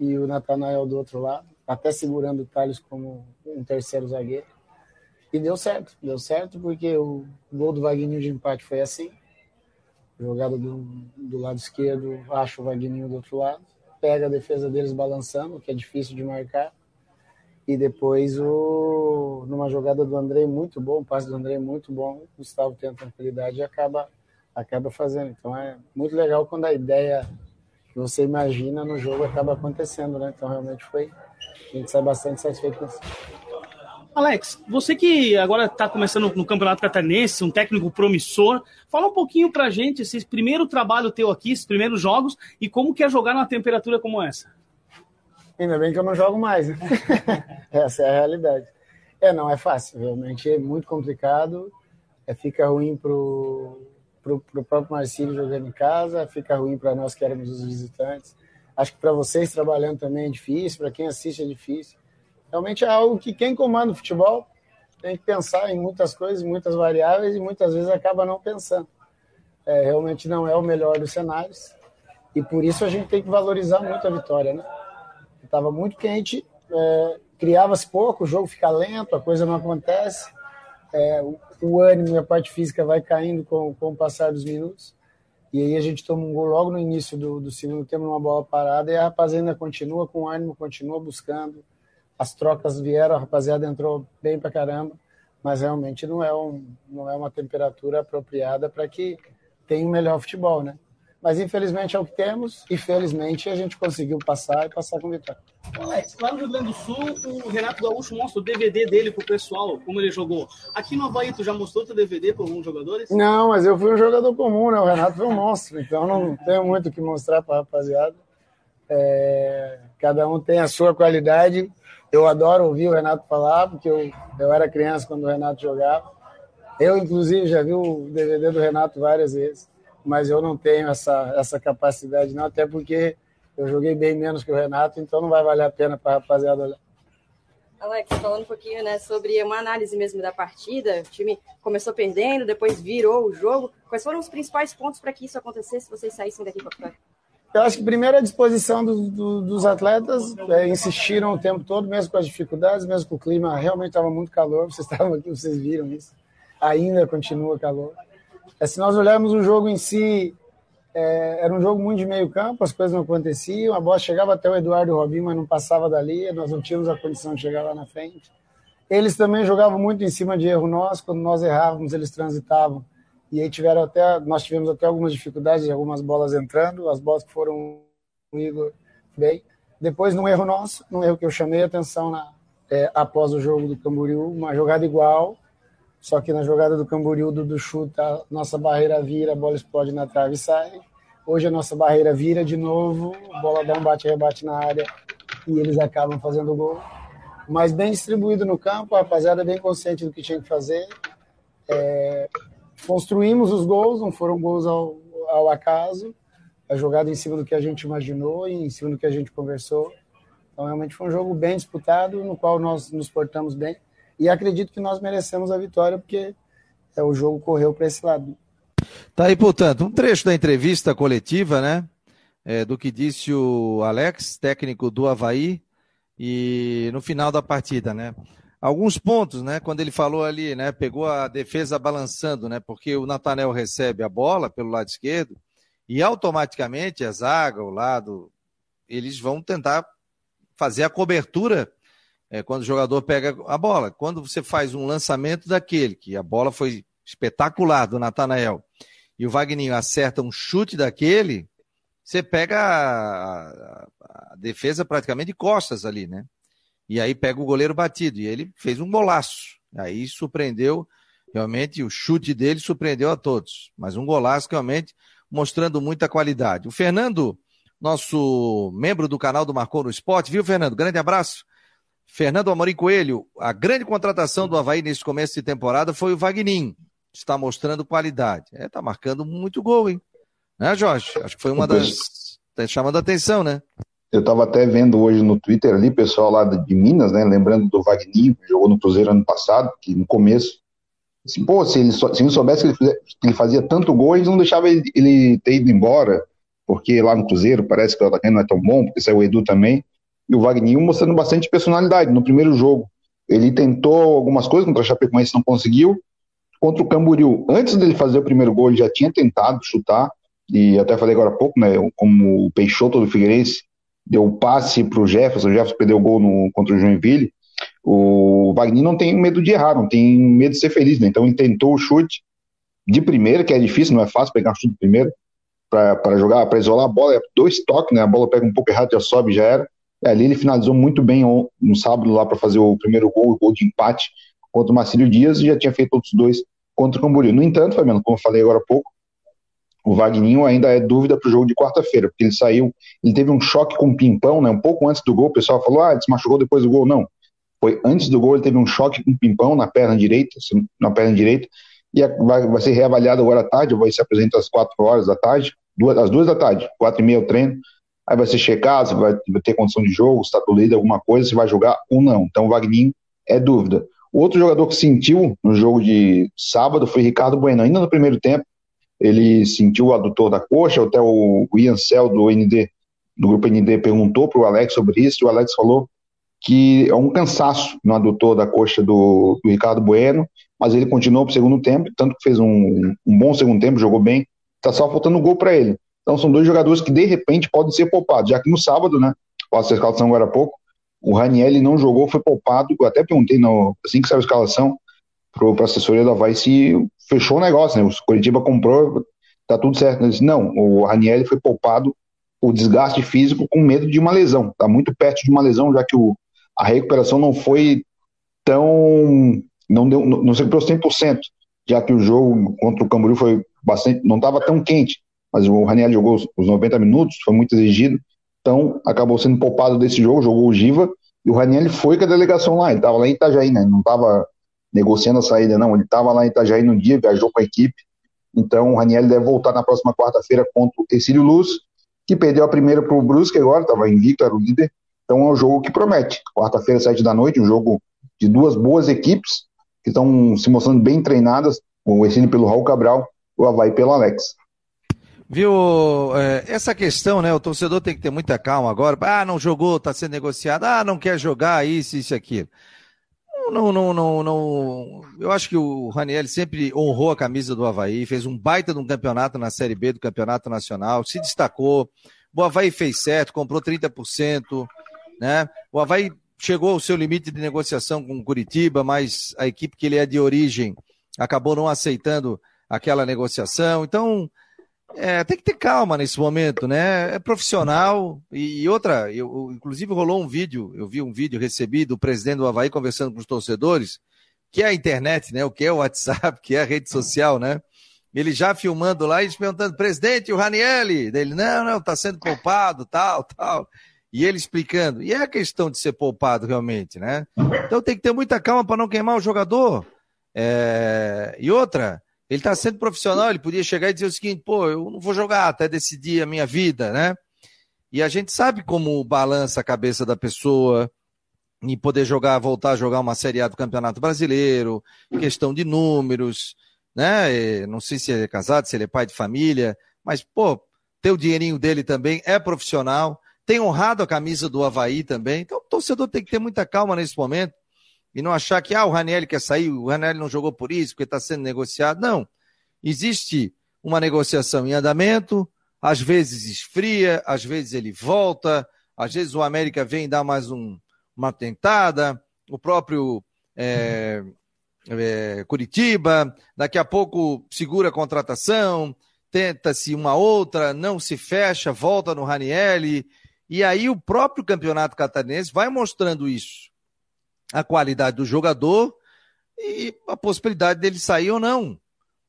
e o Natanael do outro lado, até segurando o Thales como um terceiro zagueiro. E deu certo, deu certo porque o gol do Wagninho de empate foi assim, jogada do, do lado esquerdo, acha o Wagninho do outro lado, pega a defesa deles balançando, que é difícil de marcar, e depois o numa jogada do André muito bom, um passe do André muito bom, o Gustavo tem a tranquilidade e acaba acaba fazendo. Então é muito legal quando a ideia que você imagina no jogo acaba acontecendo, né? Então realmente foi a gente sai bastante satisfeito com isso. Alex, você que agora está começando no Campeonato Catarinense, um técnico promissor, fala um pouquinho para a gente esse primeiro trabalho teu aqui, esses primeiros jogos e como que é jogar numa temperatura como essa. Ainda bem que eu não jogo mais, né? essa é a realidade. É, não é fácil, realmente é muito complicado. É, fica ruim pro, pro, próprio Marcílio jogando em casa, fica ruim para nós que éramos os visitantes. Acho que para vocês trabalhando também é difícil, para quem assiste é difícil realmente é algo que quem comanda o futebol tem que pensar em muitas coisas, muitas variáveis e muitas vezes acaba não pensando. É, realmente não é o melhor dos cenários e por isso a gente tem que valorizar muito a vitória, né? Estava muito quente, é, criava-se pouco, o jogo fica lento, a coisa não acontece, é, o, o, ânimo e a parte física vai caindo com, com o passar dos minutos. E aí a gente toma um gol logo no início do, do segundo tempo, uma bola parada, e a rapaziada continua com ânimo, continua buscando, as trocas vieram, a rapaziada entrou bem pra caramba, mas realmente não é, um, não é uma temperatura apropriada para que tenha um melhor futebol, né? Mas infelizmente é o que temos, e felizmente a gente conseguiu passar e passar com vitória. Alex, lá no Rio Grande do Sul, o Renato Gaúcho mostra o DVD dele pro pessoal, como ele jogou. Aqui no Havaí, tu já mostrou teu DVD para alguns jogadores? Não, mas eu fui um jogador comum, né? O Renato foi um monstro, então não tenho muito o que mostrar para rapaziada. É, cada um tem a sua qualidade eu adoro ouvir o Renato falar, porque eu, eu era criança quando o Renato jogava. Eu, inclusive, já vi o DVD do Renato várias vezes, mas eu não tenho essa, essa capacidade, não, até porque eu joguei bem menos que o Renato, então não vai valer a pena para a rapaziada olhar. Alex, falando um pouquinho né, sobre uma análise mesmo da partida, o time começou perdendo, depois virou o jogo. Quais foram os principais pontos para que isso acontecesse, se vocês saíssem daqui para fora? Eu acho que primeiro a disposição do, do, dos atletas, é, insistiram o tempo todo, mesmo com as dificuldades, mesmo com o clima realmente estava muito calor, vocês estavam aqui, vocês viram isso. Ainda continua calor. É, se nós olharmos o jogo em si, é, era um jogo muito de meio campo, as coisas não aconteciam, a bola chegava até o Eduardo Robinho, mas não passava dali, nós não tínhamos a condição de chegar lá na frente. Eles também jogavam muito em cima de erro nosso, quando nós errávamos, eles transitavam e aí tiveram até, nós tivemos até algumas dificuldades, algumas bolas entrando, as bolas que foram o Igor bem. Depois, num erro nosso, num erro que eu chamei a atenção na, é, após o jogo do Camboriú, uma jogada igual, só que na jogada do Camboriú, do, do chuta, nossa barreira vira, a bola explode na trave e sai. Hoje a nossa barreira vira de novo, a bola dá um bate-rebate na área e eles acabam fazendo o gol. Mas bem distribuído no campo, a rapaziada bem consciente do que tinha que fazer. É, construímos os gols, não foram gols ao, ao acaso, a jogada em cima do que a gente imaginou e em cima do que a gente conversou. Então, realmente foi um jogo bem disputado, no qual nós nos portamos bem. E acredito que nós merecemos a vitória, porque é, o jogo correu para esse lado. Tá aí, portanto, um trecho da entrevista coletiva, né? É, do que disse o Alex, técnico do Havaí, e no final da partida, né? Alguns pontos, né? Quando ele falou ali, né? Pegou a defesa balançando, né? Porque o Natanel recebe a bola pelo lado esquerdo e automaticamente a zaga, o lado, eles vão tentar fazer a cobertura é, quando o jogador pega a bola. Quando você faz um lançamento daquele, que a bola foi espetacular do Natanael, e o Wagninho acerta um chute daquele, você pega a, a, defesa praticamente de costas ali, né? E aí pega o goleiro batido. E ele fez um golaço. Aí surpreendeu, realmente, o chute dele surpreendeu a todos. Mas um golaço realmente mostrando muita qualidade. O Fernando, nosso membro do canal do Marcou no Esporte, viu, Fernando? Grande abraço. Fernando Amorim Coelho, a grande contratação do Havaí nesse começo de temporada foi o Vagnin. Está mostrando qualidade. É, tá marcando muito gol, hein? Né, Jorge? Acho que foi uma das. Tá chamando a atenção, né? Eu estava até vendo hoje no Twitter ali, pessoal lá de Minas, né? Lembrando do Wagner, que jogou no Cruzeiro ano passado, que no começo. Assim, pô, se ele, se ele soubesse que ele, fazia, que ele fazia tanto gol, eles não deixavam ele, ele, ter ido embora, porque lá no Cruzeiro parece que o atacante não é tão bom, porque saiu o Edu também. E o Wagner mostrando bastante personalidade no primeiro jogo. Ele tentou algumas coisas contra o Chapecoense, não conseguiu. Contra o Camboriú, antes dele fazer o primeiro gol, ele já tinha tentado chutar, e até falei agora há pouco, né, como o Peixoto do Figueirense deu o passe para o Jefferson, o Jefferson perdeu o gol no, contra o Joinville, o Wagner não tem medo de errar, não tem medo de ser feliz, né? então ele tentou o chute de primeira, que é difícil, não é fácil pegar um chute de primeira, para jogar, para isolar a bola, é dois toques, né? a bola pega um pouco errado, já sobe, já era, e ali ele finalizou muito bem no sábado lá para fazer o primeiro gol, o gol de empate contra o Marcílio Dias, e já tinha feito outros dois contra o Camboriú. No entanto, Fabiano, como eu falei agora há pouco, o Vagninho ainda é dúvida para o jogo de quarta-feira, porque ele saiu, ele teve um choque com o Pimpão, né, um pouco antes do gol, o pessoal falou, ah, desmachucou depois do gol, não. Foi antes do gol, ele teve um choque com o Pimpão na perna direita, na perna direita, e vai, ser reavaliado agora à tarde, vai se apresentar às quatro horas da tarde, duas, às duas da tarde, quatro e meia o treino, aí vai ser checado, se vai, ter condição de jogo, se está tolhido alguma coisa, se vai jogar ou não. Então o Vagninho é dúvida. O outro jogador que sentiu no jogo de sábado foi Ricardo Bueno, ainda no primeiro tempo, ele sentiu o adutor da coxa, até o Ian Cell do ND, do grupo ND, perguntou para o Alex sobre isso, e o Alex falou que é um cansaço no adutor da coxa do, do Ricardo Bueno, mas ele continuou para o segundo tempo, tanto que fez um, um bom segundo tempo, jogou bem, está só faltando gol para ele. Então são dois jogadores que de repente podem ser poupados, já que no sábado, né, posso a escalação agora há pouco, o Raniel não jogou, foi poupado, eu até perguntei no, assim que saiu a escalação, para a assessoria da Havaí se fechou o negócio, né? O Curitiba comprou, tá tudo certo. Disse, não, o Raniel foi poupado por desgaste físico com medo de uma lesão. Tá muito perto de uma lesão, já que o, a recuperação não foi tão. não, deu, não, não se recuperou 100%, já que o jogo contra o Camboriú foi bastante. não estava tão quente, mas o Raniel jogou os 90 minutos, foi muito exigido, então acabou sendo poupado desse jogo, jogou o Giva, e o Raniel foi com a delegação lá, ele estava lá em Itajaí, né? Não estava negociando a saída, não. Ele estava lá em Itajaí no dia, viajou com a equipe. Então o Raniel deve voltar na próxima quarta-feira contra o Tecílio Luz, que perdeu a primeira para o Brusque agora, estava invicto, era o líder. Então é um jogo que promete. Quarta-feira, sete da noite, um jogo de duas boas equipes que estão se mostrando bem treinadas. O Essine pelo Raul Cabral, o Havaí pelo Alex. Viu, é, essa questão, né? O torcedor tem que ter muita calma agora. Ah, não jogou, está sendo negociado. Ah, não quer jogar, isso, isso, aquilo. Não, não, não, não. Eu acho que o Raniel sempre honrou a camisa do Havaí, fez um baita de um campeonato na Série B do Campeonato Nacional, se destacou. O Havaí fez certo, comprou 30%, né? O Havaí chegou ao seu limite de negociação com o Curitiba, mas a equipe que ele é de origem acabou não aceitando aquela negociação. Então, é, tem que ter calma nesse momento, né? É profissional. E outra, eu, inclusive rolou um vídeo, eu vi um vídeo recebido do presidente do Havaí conversando com os torcedores, que é a internet, né? O que é o WhatsApp, que é a rede social, né? Ele já filmando lá e perguntando, presidente, o Ranielli? Ele, não, não, tá sendo poupado, tal, tal. E ele explicando. E é a questão de ser poupado realmente, né? Então tem que ter muita calma para não queimar o jogador. É... E outra, ele está sendo profissional, ele podia chegar e dizer o seguinte: pô, eu não vou jogar até decidir a minha vida, né? E a gente sabe como balança a cabeça da pessoa em poder jogar, voltar a jogar uma Série A do Campeonato Brasileiro, questão de números, né? Não sei se ele é casado, se ele é pai de família, mas, pô, ter o dinheirinho dele também, é profissional, tem honrado a camisa do Havaí também. Então o torcedor tem que ter muita calma nesse momento e não achar que ah, o Raniel quer sair, o Raniel não jogou por isso, porque está sendo negociado. Não. Existe uma negociação em andamento, às vezes esfria, às vezes ele volta, às vezes o América vem dar mais um, uma tentada, o próprio é, é, Curitiba, daqui a pouco segura a contratação, tenta-se uma outra, não se fecha, volta no Ranielli, e aí o próprio campeonato catarinense vai mostrando isso. A qualidade do jogador e a possibilidade dele sair ou não.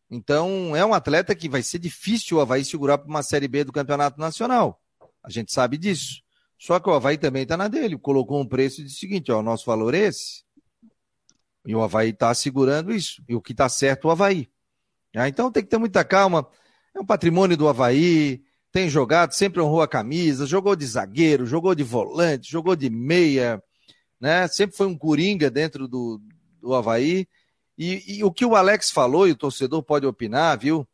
Então, é um atleta que vai ser difícil o Havaí segurar para uma Série B do Campeonato Nacional. A gente sabe disso. Só que o Havaí também está na dele. Colocou um preço e o seguinte: ó, o nosso valor é esse. E o Havaí está segurando isso. E o que está certo, o Havaí. Ah, então tem que ter muita calma. É um patrimônio do Havaí. Tem jogado, sempre honrou a camisa, jogou de zagueiro, jogou de volante, jogou de meia, né? Sempre foi um coringa dentro do, do Havaí. E, e o que o Alex falou, e o torcedor pode opinar, viu?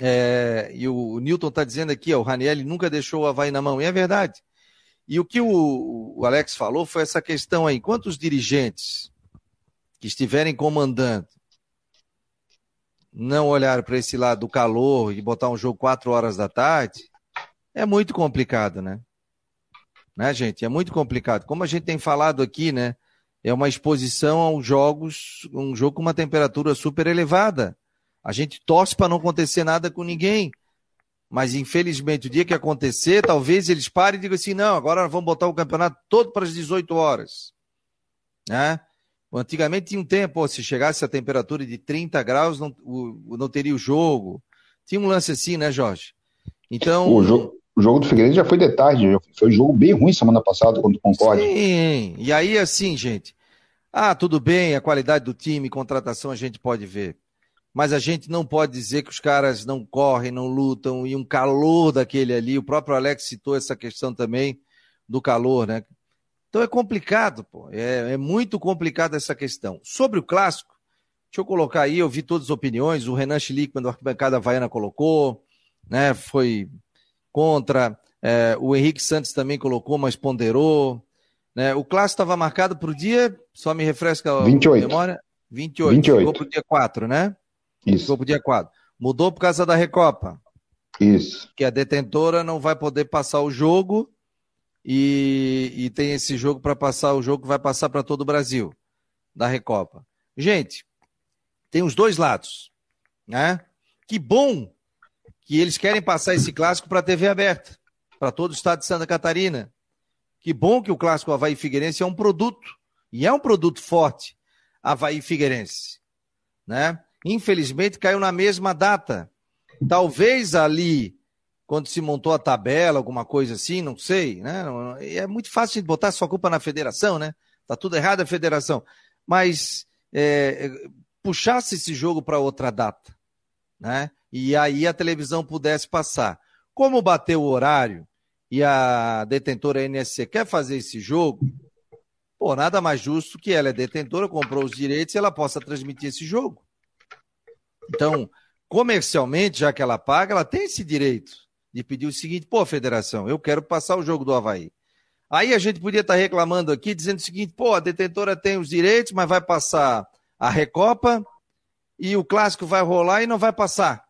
É, e o, o Newton está dizendo aqui, ó, o Raniel nunca deixou o Havaí na mão, e é verdade. E o que o, o Alex falou foi essa questão aí: quantos dirigentes que estiverem comandando não olhar para esse lado do calor e botar um jogo quatro horas da tarde, é muito complicado, né? Né, gente? É muito complicado. Como a gente tem falado aqui, né? É uma exposição aos jogos, um jogo com uma temperatura super elevada. A gente torce para não acontecer nada com ninguém. Mas infelizmente, o dia que acontecer, talvez eles parem e digam assim: não, agora vamos botar o campeonato todo para as 18 horas. Né? Antigamente tinha um tempo, se chegasse a temperatura de 30 graus, não, o, não teria o jogo. Tinha um lance assim, né, Jorge? Então. O jogo, o jogo do Figueiredo já foi de tarde, foi um jogo bem ruim semana passada contra o Concorde. Sim, e aí assim, gente. Ah, tudo bem, a qualidade do time, contratação a gente pode ver mas a gente não pode dizer que os caras não correm, não lutam, e um calor daquele ali, o próprio Alex citou essa questão também do calor, né? Então é complicado, pô, é, é muito complicado essa questão. Sobre o clássico, deixa eu colocar aí, eu vi todas as opiniões, o Renan Schlickman do Arquibancada Havaiana colocou, né, foi contra, é, o Henrique Santos também colocou, mas ponderou, né, o clássico estava marcado para o dia, só me refresca a 28. memória, 28, 28. ficou para o dia 4, né? Isso. Ficou pro dia 4. Mudou por causa da Recopa. Isso. Que a detentora não vai poder passar o jogo e, e tem esse jogo para passar o jogo que vai passar para todo o Brasil da Recopa. Gente, tem os dois lados, né? Que bom que eles querem passar esse clássico para a TV aberta, para todo o estado de Santa Catarina. Que bom que o clássico Havaí Figueirense é um produto, e é um produto forte, Havaí Figueirense, né? infelizmente caiu na mesma data. Talvez ali, quando se montou a tabela, alguma coisa assim, não sei, né? É muito fácil de botar sua culpa na federação, né? Tá tudo errado a federação. Mas é, puxasse esse jogo para outra data, né? E aí a televisão pudesse passar. Como bateu o horário e a detentora NSC quer fazer esse jogo, pô, nada mais justo que ela é detentora, comprou os direitos e ela possa transmitir esse jogo. Então, comercialmente, já que ela paga, ela tem esse direito de pedir o seguinte: pô, federação, eu quero passar o jogo do Havaí. Aí a gente podia estar reclamando aqui, dizendo o seguinte: pô, a detentora tem os direitos, mas vai passar a Recopa e o clássico vai rolar e não vai passar.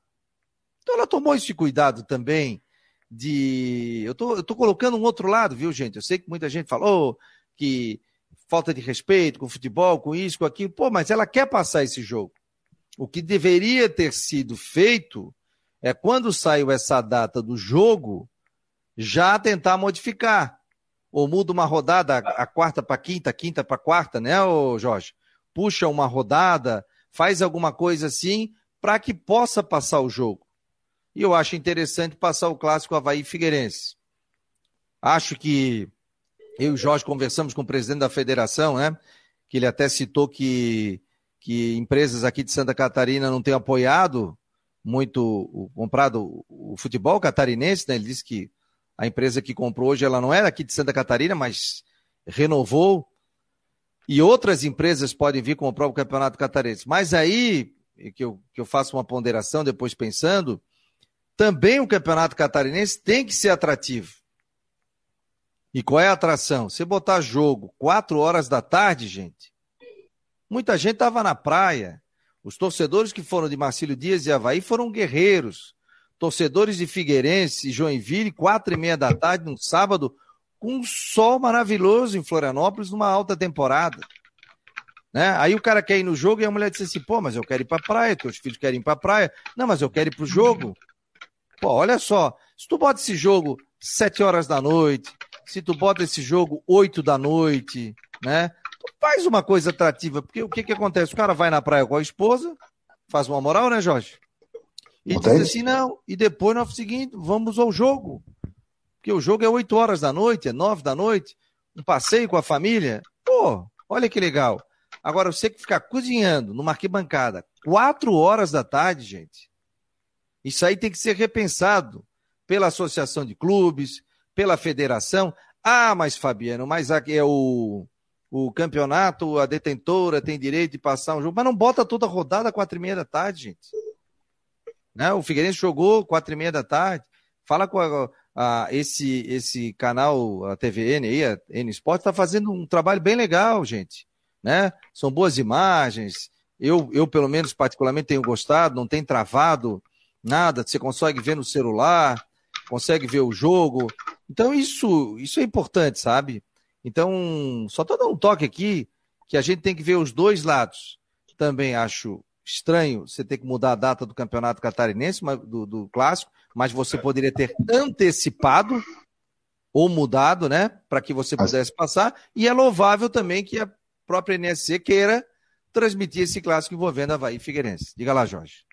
Então ela tomou esse cuidado também de. Eu tô, eu tô colocando um outro lado, viu, gente? Eu sei que muita gente falou que falta de respeito com o futebol, com isso, com aquilo. Pô, mas ela quer passar esse jogo. O que deveria ter sido feito é quando saiu essa data do jogo, já tentar modificar. Ou muda uma rodada, a quarta para quinta, quinta para quarta, né, Jorge? Puxa uma rodada, faz alguma coisa assim, para que possa passar o jogo. E eu acho interessante passar o clássico Havaí Figueirense. Acho que eu e o Jorge conversamos com o presidente da federação, né? Que ele até citou que que empresas aqui de Santa Catarina não têm apoiado muito, comprado o futebol catarinense, né? Ele disse que a empresa que comprou hoje ela não era aqui de Santa Catarina, mas renovou. E outras empresas podem vir comprar o Campeonato Catarinense. Mas aí, que eu, que eu faço uma ponderação depois pensando, também o Campeonato Catarinense tem que ser atrativo. E qual é a atração? Você botar jogo quatro horas da tarde, gente, Muita gente estava na praia. Os torcedores que foram de Marcílio Dias e Havaí foram guerreiros. Torcedores de Figueirense e Joinville, quatro e meia da tarde, num sábado, com um sol maravilhoso em Florianópolis, numa alta temporada. Né? Aí o cara quer ir no jogo e a mulher diz assim: pô, mas eu quero ir pra praia, teus filhos querem ir pra praia. Não, mas eu quero ir pro jogo. Pô, olha só, se tu bota esse jogo sete horas da noite, se tu bota esse jogo oito da noite, né? Tu faz uma coisa atrativa, porque o que que acontece? O cara vai na praia com a esposa, faz uma moral, né, Jorge? E diz assim, não, e depois no seguinte, vamos ao jogo. Porque o jogo é oito horas da noite, é nove da noite, um passeio com a família. Pô, olha que legal. Agora, você que ficar cozinhando numa arquibancada quatro horas da tarde, gente, isso aí tem que ser repensado pela associação de clubes, pela federação. Ah, mas Fabiano, mas aqui é o, o campeonato, a detentora tem direito de passar um jogo, mas não bota toda a rodada quatro e meia da tarde, gente. Né? O Figueirense jogou quatro e meia da tarde. Fala com a, a, esse, esse canal, a TVN aí, a N Sport, está fazendo um trabalho bem legal, gente. Né? São boas imagens. Eu, eu, pelo menos, particularmente, tenho gostado, não tem travado nada, você consegue ver no celular, consegue ver o jogo. Então, isso, isso é importante, sabe? Então, só estou dando um toque aqui que a gente tem que ver os dois lados. Também acho estranho você ter que mudar a data do campeonato catarinense, do, do clássico, mas você poderia ter antecipado ou mudado, né? Para que você pudesse passar. E é louvável também que a própria NSC queira transmitir esse clássico envolvendo Havaí e Figueirense. Diga lá, Jorge.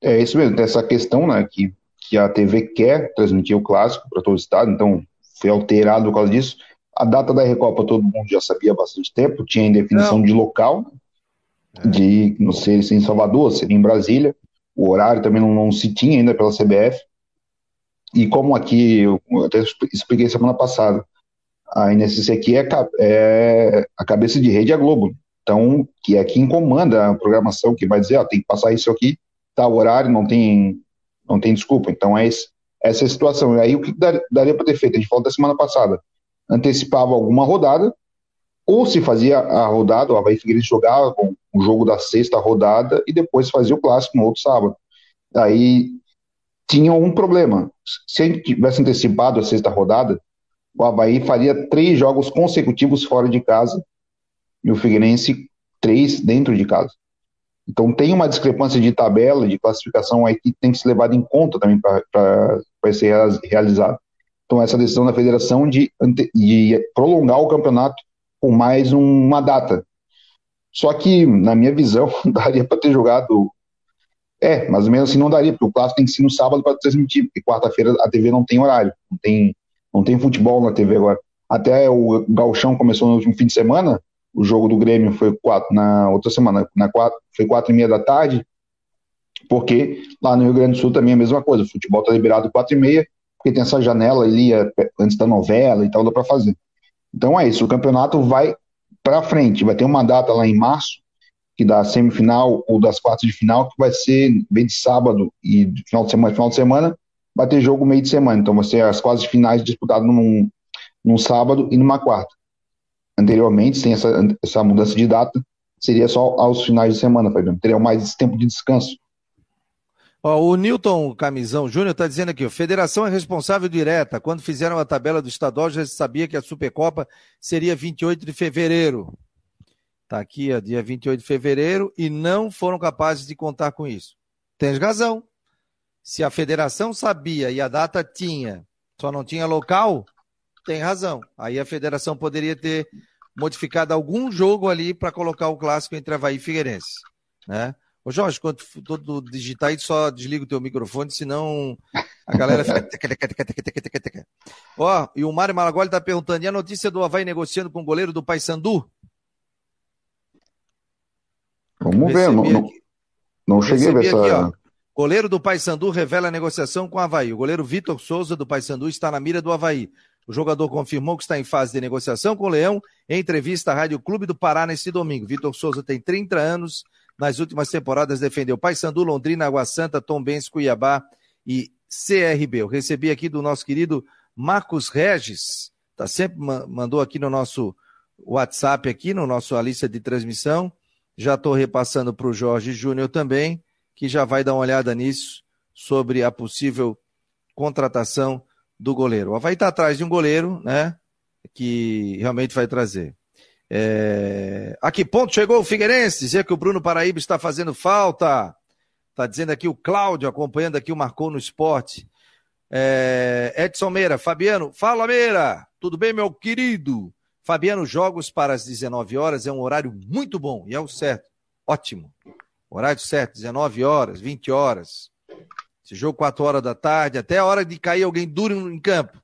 É isso mesmo, tem essa questão, né, que, que a TV quer transmitir o clássico para todo o estado, então foi alterado por causa disso. A data da Recopa todo mundo já sabia há bastante tempo, tinha indefinição de local, é. De não sei se em Salvador, se em Brasília. O horário também não, não, se tinha ainda pela CBF. E como aqui, eu até expliquei semana passada, a NSC aqui é, é a cabeça de rede a Globo. Então, que é quem comanda a programação, que vai dizer, ó, tem que passar isso aqui, tal horário, não tem, não tem desculpa. Então, é esse, essa é a situação. E aí, o que daria para ter feito? A gente falou da semana passada. Antecipava alguma rodada, ou se fazia a rodada, o Havaí Figueirense jogava com o jogo da sexta rodada e depois fazia o clássico no outro sábado. Aí tinha um problema. Se a gente tivesse antecipado a sexta rodada, o Havaí faria três jogos consecutivos fora de casa e o Figueirense três dentro de casa. Então tem uma discrepância de tabela, de classificação aí que tem que ser levada em conta também para ser realizado. Então essa decisão da federação de, de prolongar o campeonato com mais uma data. Só que, na minha visão, daria para ter jogado. É, mas mesmo assim não daria, porque o clássico tem que ser no sábado para transmitir, porque quarta-feira a TV não tem horário, não tem, não tem futebol na TV agora. Até o Galchão começou no último fim de semana, o jogo do Grêmio foi quatro, na outra semana, na quatro, foi quatro e meia da tarde, porque lá no Rio Grande do Sul também é a mesma coisa, o futebol está liberado quatro e meia, porque tem essa janela ali é, antes da novela e tal, dá para fazer. Então é isso, o campeonato vai para frente, vai ter uma data lá em março, que da semifinal ou das quartas de final, que vai ser bem de sábado e final de semana, final de semana, vai ter jogo meio de semana. Então vai ser as quartas de finais disputadas num, num sábado e numa quarta anteriormente, sem essa, essa mudança de data, seria só aos finais de semana, Fabiano. Teria mais tempo de descanso. Ó, o Newton Camisão Júnior está dizendo aqui: a federação é responsável direta. Quando fizeram a tabela do estadual, já sabia que a Supercopa seria 28 de fevereiro. Está aqui, ó, dia 28 de fevereiro, e não foram capazes de contar com isso. Tens razão. Se a federação sabia e a data tinha, só não tinha local, tem razão. Aí a federação poderia ter modificado algum jogo ali para colocar o clássico entre Havaí e Figueirense. Né? Ô Jorge, quando todo digitar aí, só desliga o teu microfone, senão a galera fica. Ó, e o Mário Malagoli está perguntando: e a notícia do Havaí negociando com o goleiro do Paysandu? Vamos ver, não, não, não cheguei a ver essa. Aqui, ó, goleiro do Paysandu revela a negociação com o Havaí. O goleiro Vitor Souza do Paysandu está na mira do Havaí. O jogador confirmou que está em fase de negociação com o Leão em entrevista à Rádio Clube do Pará neste domingo. Vitor Souza tem 30 anos. Nas últimas temporadas defendeu Paysandu, Londrina, Água Santa, Tombense, Cuiabá e CRB. Eu recebi aqui do nosso querido Marcos Regis, tá sempre mandou aqui no nosso WhatsApp aqui no nosso lista de transmissão. Já estou repassando para o Jorge Júnior também, que já vai dar uma olhada nisso sobre a possível contratação do goleiro. O Havaí está atrás de um goleiro, né? Que realmente vai trazer. É... A que ponto chegou o Figueirense? Dizer que o Bruno Paraíba está fazendo falta. Está dizendo aqui o Cláudio, acompanhando aqui o Marcou no Esporte. É... Edson Meira, Fabiano, fala Meira, tudo bem, meu querido? Fabiano, jogos para as 19 horas é um horário muito bom e é o certo. Ótimo. Horário certo, 19 horas, 20 horas. Esse jogo 4 horas da tarde, até a hora de cair alguém duro em campo.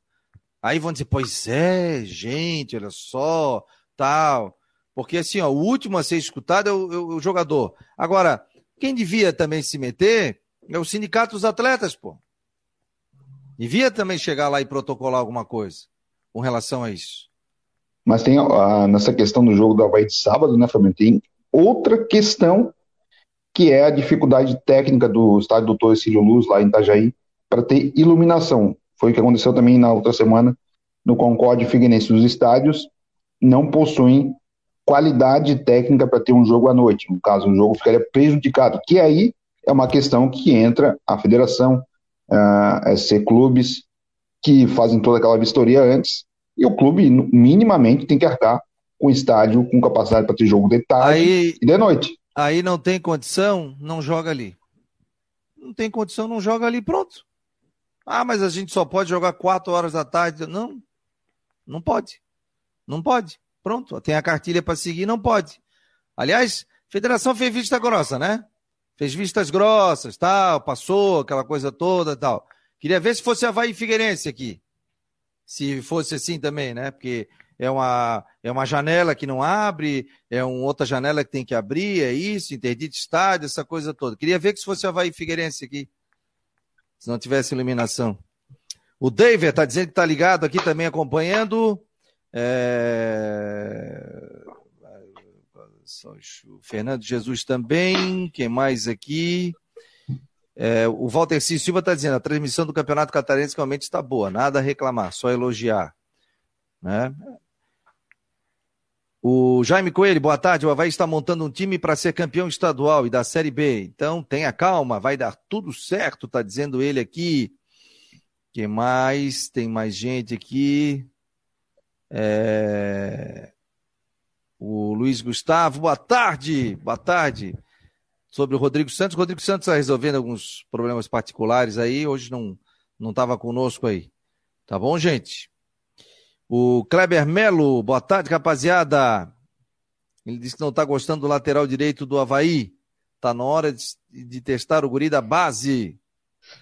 Aí vão dizer, pois é, gente, olha só, tal. Porque assim, ó, o último a ser escutado é o, é o jogador. Agora, quem devia também se meter é o sindicato dos atletas, pô. Devia também chegar lá e protocolar alguma coisa com relação a isso. Mas tem nessa questão do jogo do Havaí de sábado, né, Fabiano? Tem outra questão que é a dificuldade técnica do estádio Doutor Cílio Luz, lá em Itajaí, para ter iluminação. Foi o que aconteceu também na outra semana no Concorde Figueirense. Os estádios não possuem qualidade técnica para ter um jogo à noite. No caso, o jogo ficaria prejudicado, que aí é uma questão que entra a federação, a SC Clubes, que fazem toda aquela vistoria antes e o clube, minimamente, tem que arcar com estádio com capacidade para ter jogo de tarde aí, e de noite. Aí não tem condição, não joga ali. Não tem condição, não joga ali, pronto. Ah, mas a gente só pode jogar quatro horas da tarde. Não, não pode. Não pode. Pronto, tem a cartilha para seguir, não pode. Aliás, a federação fez vista grossa, né? Fez vistas grossas, tal, passou, aquela coisa toda, tal. Queria ver se fosse Havaí Figueirense aqui se fosse assim também, né? Porque é uma, é uma janela que não abre, é uma outra janela que tem que abrir, é isso, interdito estádio, essa coisa toda. Queria ver que se fosse Havaí Figueirense aqui, se não tivesse iluminação. O David está dizendo que está ligado aqui também acompanhando. É... O Fernando Jesus também. Quem mais aqui? É, o Walter C. Silva está dizendo: a transmissão do Campeonato Catarinense realmente está boa, nada a reclamar, só elogiar. Né? O Jaime Coelho, boa tarde. O Havaí está montando um time para ser campeão estadual e da Série B. Então tenha calma, vai dar tudo certo, está dizendo ele aqui. que mais? Tem mais gente aqui. É... O Luiz Gustavo, boa tarde, boa tarde sobre o Rodrigo Santos. O Rodrigo Santos está resolvendo alguns problemas particulares aí, hoje não não estava conosco aí. Tá bom, gente? O Kleber Melo, boa tarde, rapaziada. Ele disse que não está gostando do lateral direito do Havaí. Tá na hora de, de testar o guri da base.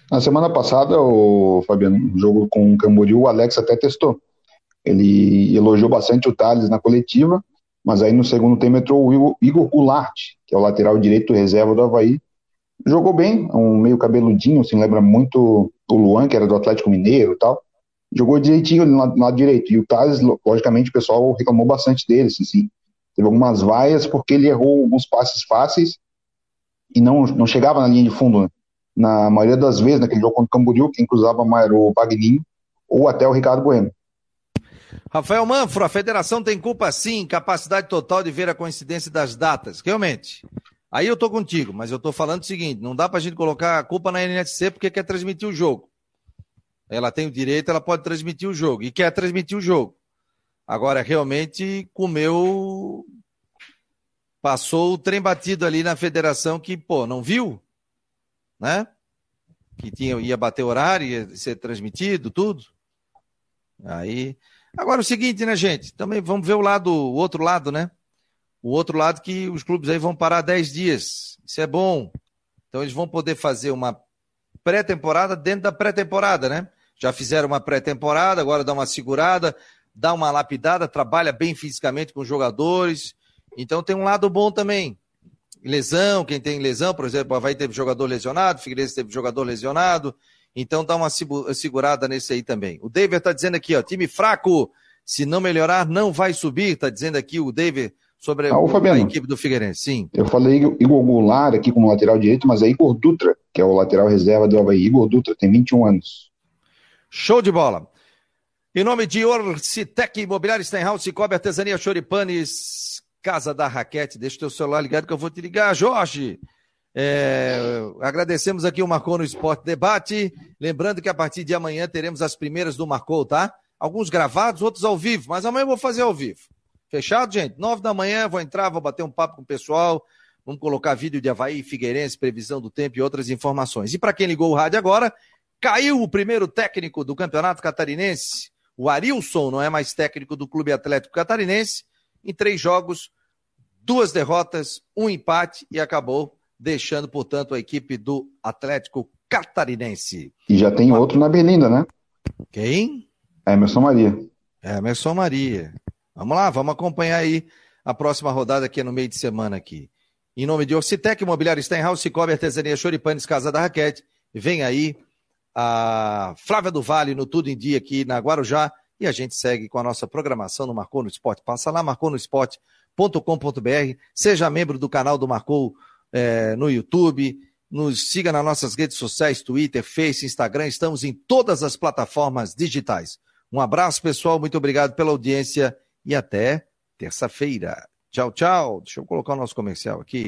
Na semana passada, o Fabiano, no jogo com o Camboriú, o Alex até testou. Ele elogiou bastante o Thales na coletiva mas aí no segundo tempo entrou o Igor Goulart, que é o lateral direito reserva do Havaí. Jogou bem, um meio cabeludinho, assim, lembra muito o Luan, que era do Atlético Mineiro e tal. Jogou direitinho no lado, no lado direito. E o Taz, logicamente, o pessoal reclamou bastante dele, assim. Teve algumas vaias porque ele errou alguns passes fáceis e não, não chegava na linha de fundo. Né? Na maioria das vezes, naquele jogo contra o Camboriú, quem cruzava mais era o Wagninho ou até o Ricardo Bueno. Rafael Manfro, a federação tem culpa sim, capacidade total de ver a coincidência das datas. Realmente. Aí eu tô contigo, mas eu tô falando o seguinte: não dá pra gente colocar a culpa na NSC porque quer transmitir o jogo. Ela tem o direito, ela pode transmitir o jogo e quer transmitir o jogo. Agora, realmente, comeu. Passou o trem batido ali na federação que, pô, não viu? Né? Que tinha, ia bater horário, ia ser transmitido, tudo. Aí Agora o seguinte, né, gente? Também vamos ver o lado, o outro lado, né? O outro lado que os clubes aí vão parar 10 dias. Isso é bom. Então eles vão poder fazer uma pré-temporada dentro da pré-temporada, né? Já fizeram uma pré-temporada, agora dá uma segurada, dá uma lapidada, trabalha bem fisicamente com os jogadores. Então tem um lado bom também. Lesão, quem tem lesão, por exemplo, vai ter jogador lesionado, Figueirense teve jogador lesionado. Então dá uma segurada nesse aí também. O David está dizendo aqui, ó, time fraco, se não melhorar, não vai subir, está dizendo aqui o David sobre ah, o, Fabiano, a equipe do Figueirense. Sim. Eu falei Igor Goulart aqui como lateral direito, mas é Igor Dutra, que é o lateral reserva do Havaí. Igor Dutra tem 21 anos. Show de bola. Em nome de Orcitec Imobiliário Stenhouse, cobre artesania Choripanes, Casa da Raquete. Deixa o teu celular ligado que eu vou te ligar, Jorge. É, agradecemos aqui o Marcou no Esporte Debate. Lembrando que a partir de amanhã teremos as primeiras do Marcou, tá? Alguns gravados, outros ao vivo, mas amanhã eu vou fazer ao vivo. Fechado, gente? Nove da manhã, vou entrar, vou bater um papo com o pessoal. Vamos colocar vídeo de Havaí, Figueirense, previsão do tempo e outras informações. E para quem ligou o rádio agora, caiu o primeiro técnico do Campeonato Catarinense. O Arilson não é mais técnico do Clube Atlético Catarinense. Em três jogos, duas derrotas, um empate e acabou deixando, portanto, a equipe do Atlético Catarinense. E já tem outro na Belinda, né? Quem? Emerson Maria. Emerson Maria. Vamos lá, vamos acompanhar aí a próxima rodada aqui no meio de semana aqui. Em nome de Orcitec, Imobiliário Stenhouse, Cicobi, Artesania Choripanes, Casa da Raquete. Vem aí a Flávia do Vale no Tudo em Dia aqui na Guarujá e a gente segue com a nossa programação no Marcou no Esporte. Passa lá, marconosport.com.br, seja membro do canal do Marcou é, no YouTube, nos siga nas nossas redes sociais, Twitter, Face, Instagram, estamos em todas as plataformas digitais. Um abraço, pessoal, muito obrigado pela audiência e até terça-feira. Tchau, tchau. Deixa eu colocar o nosso comercial aqui.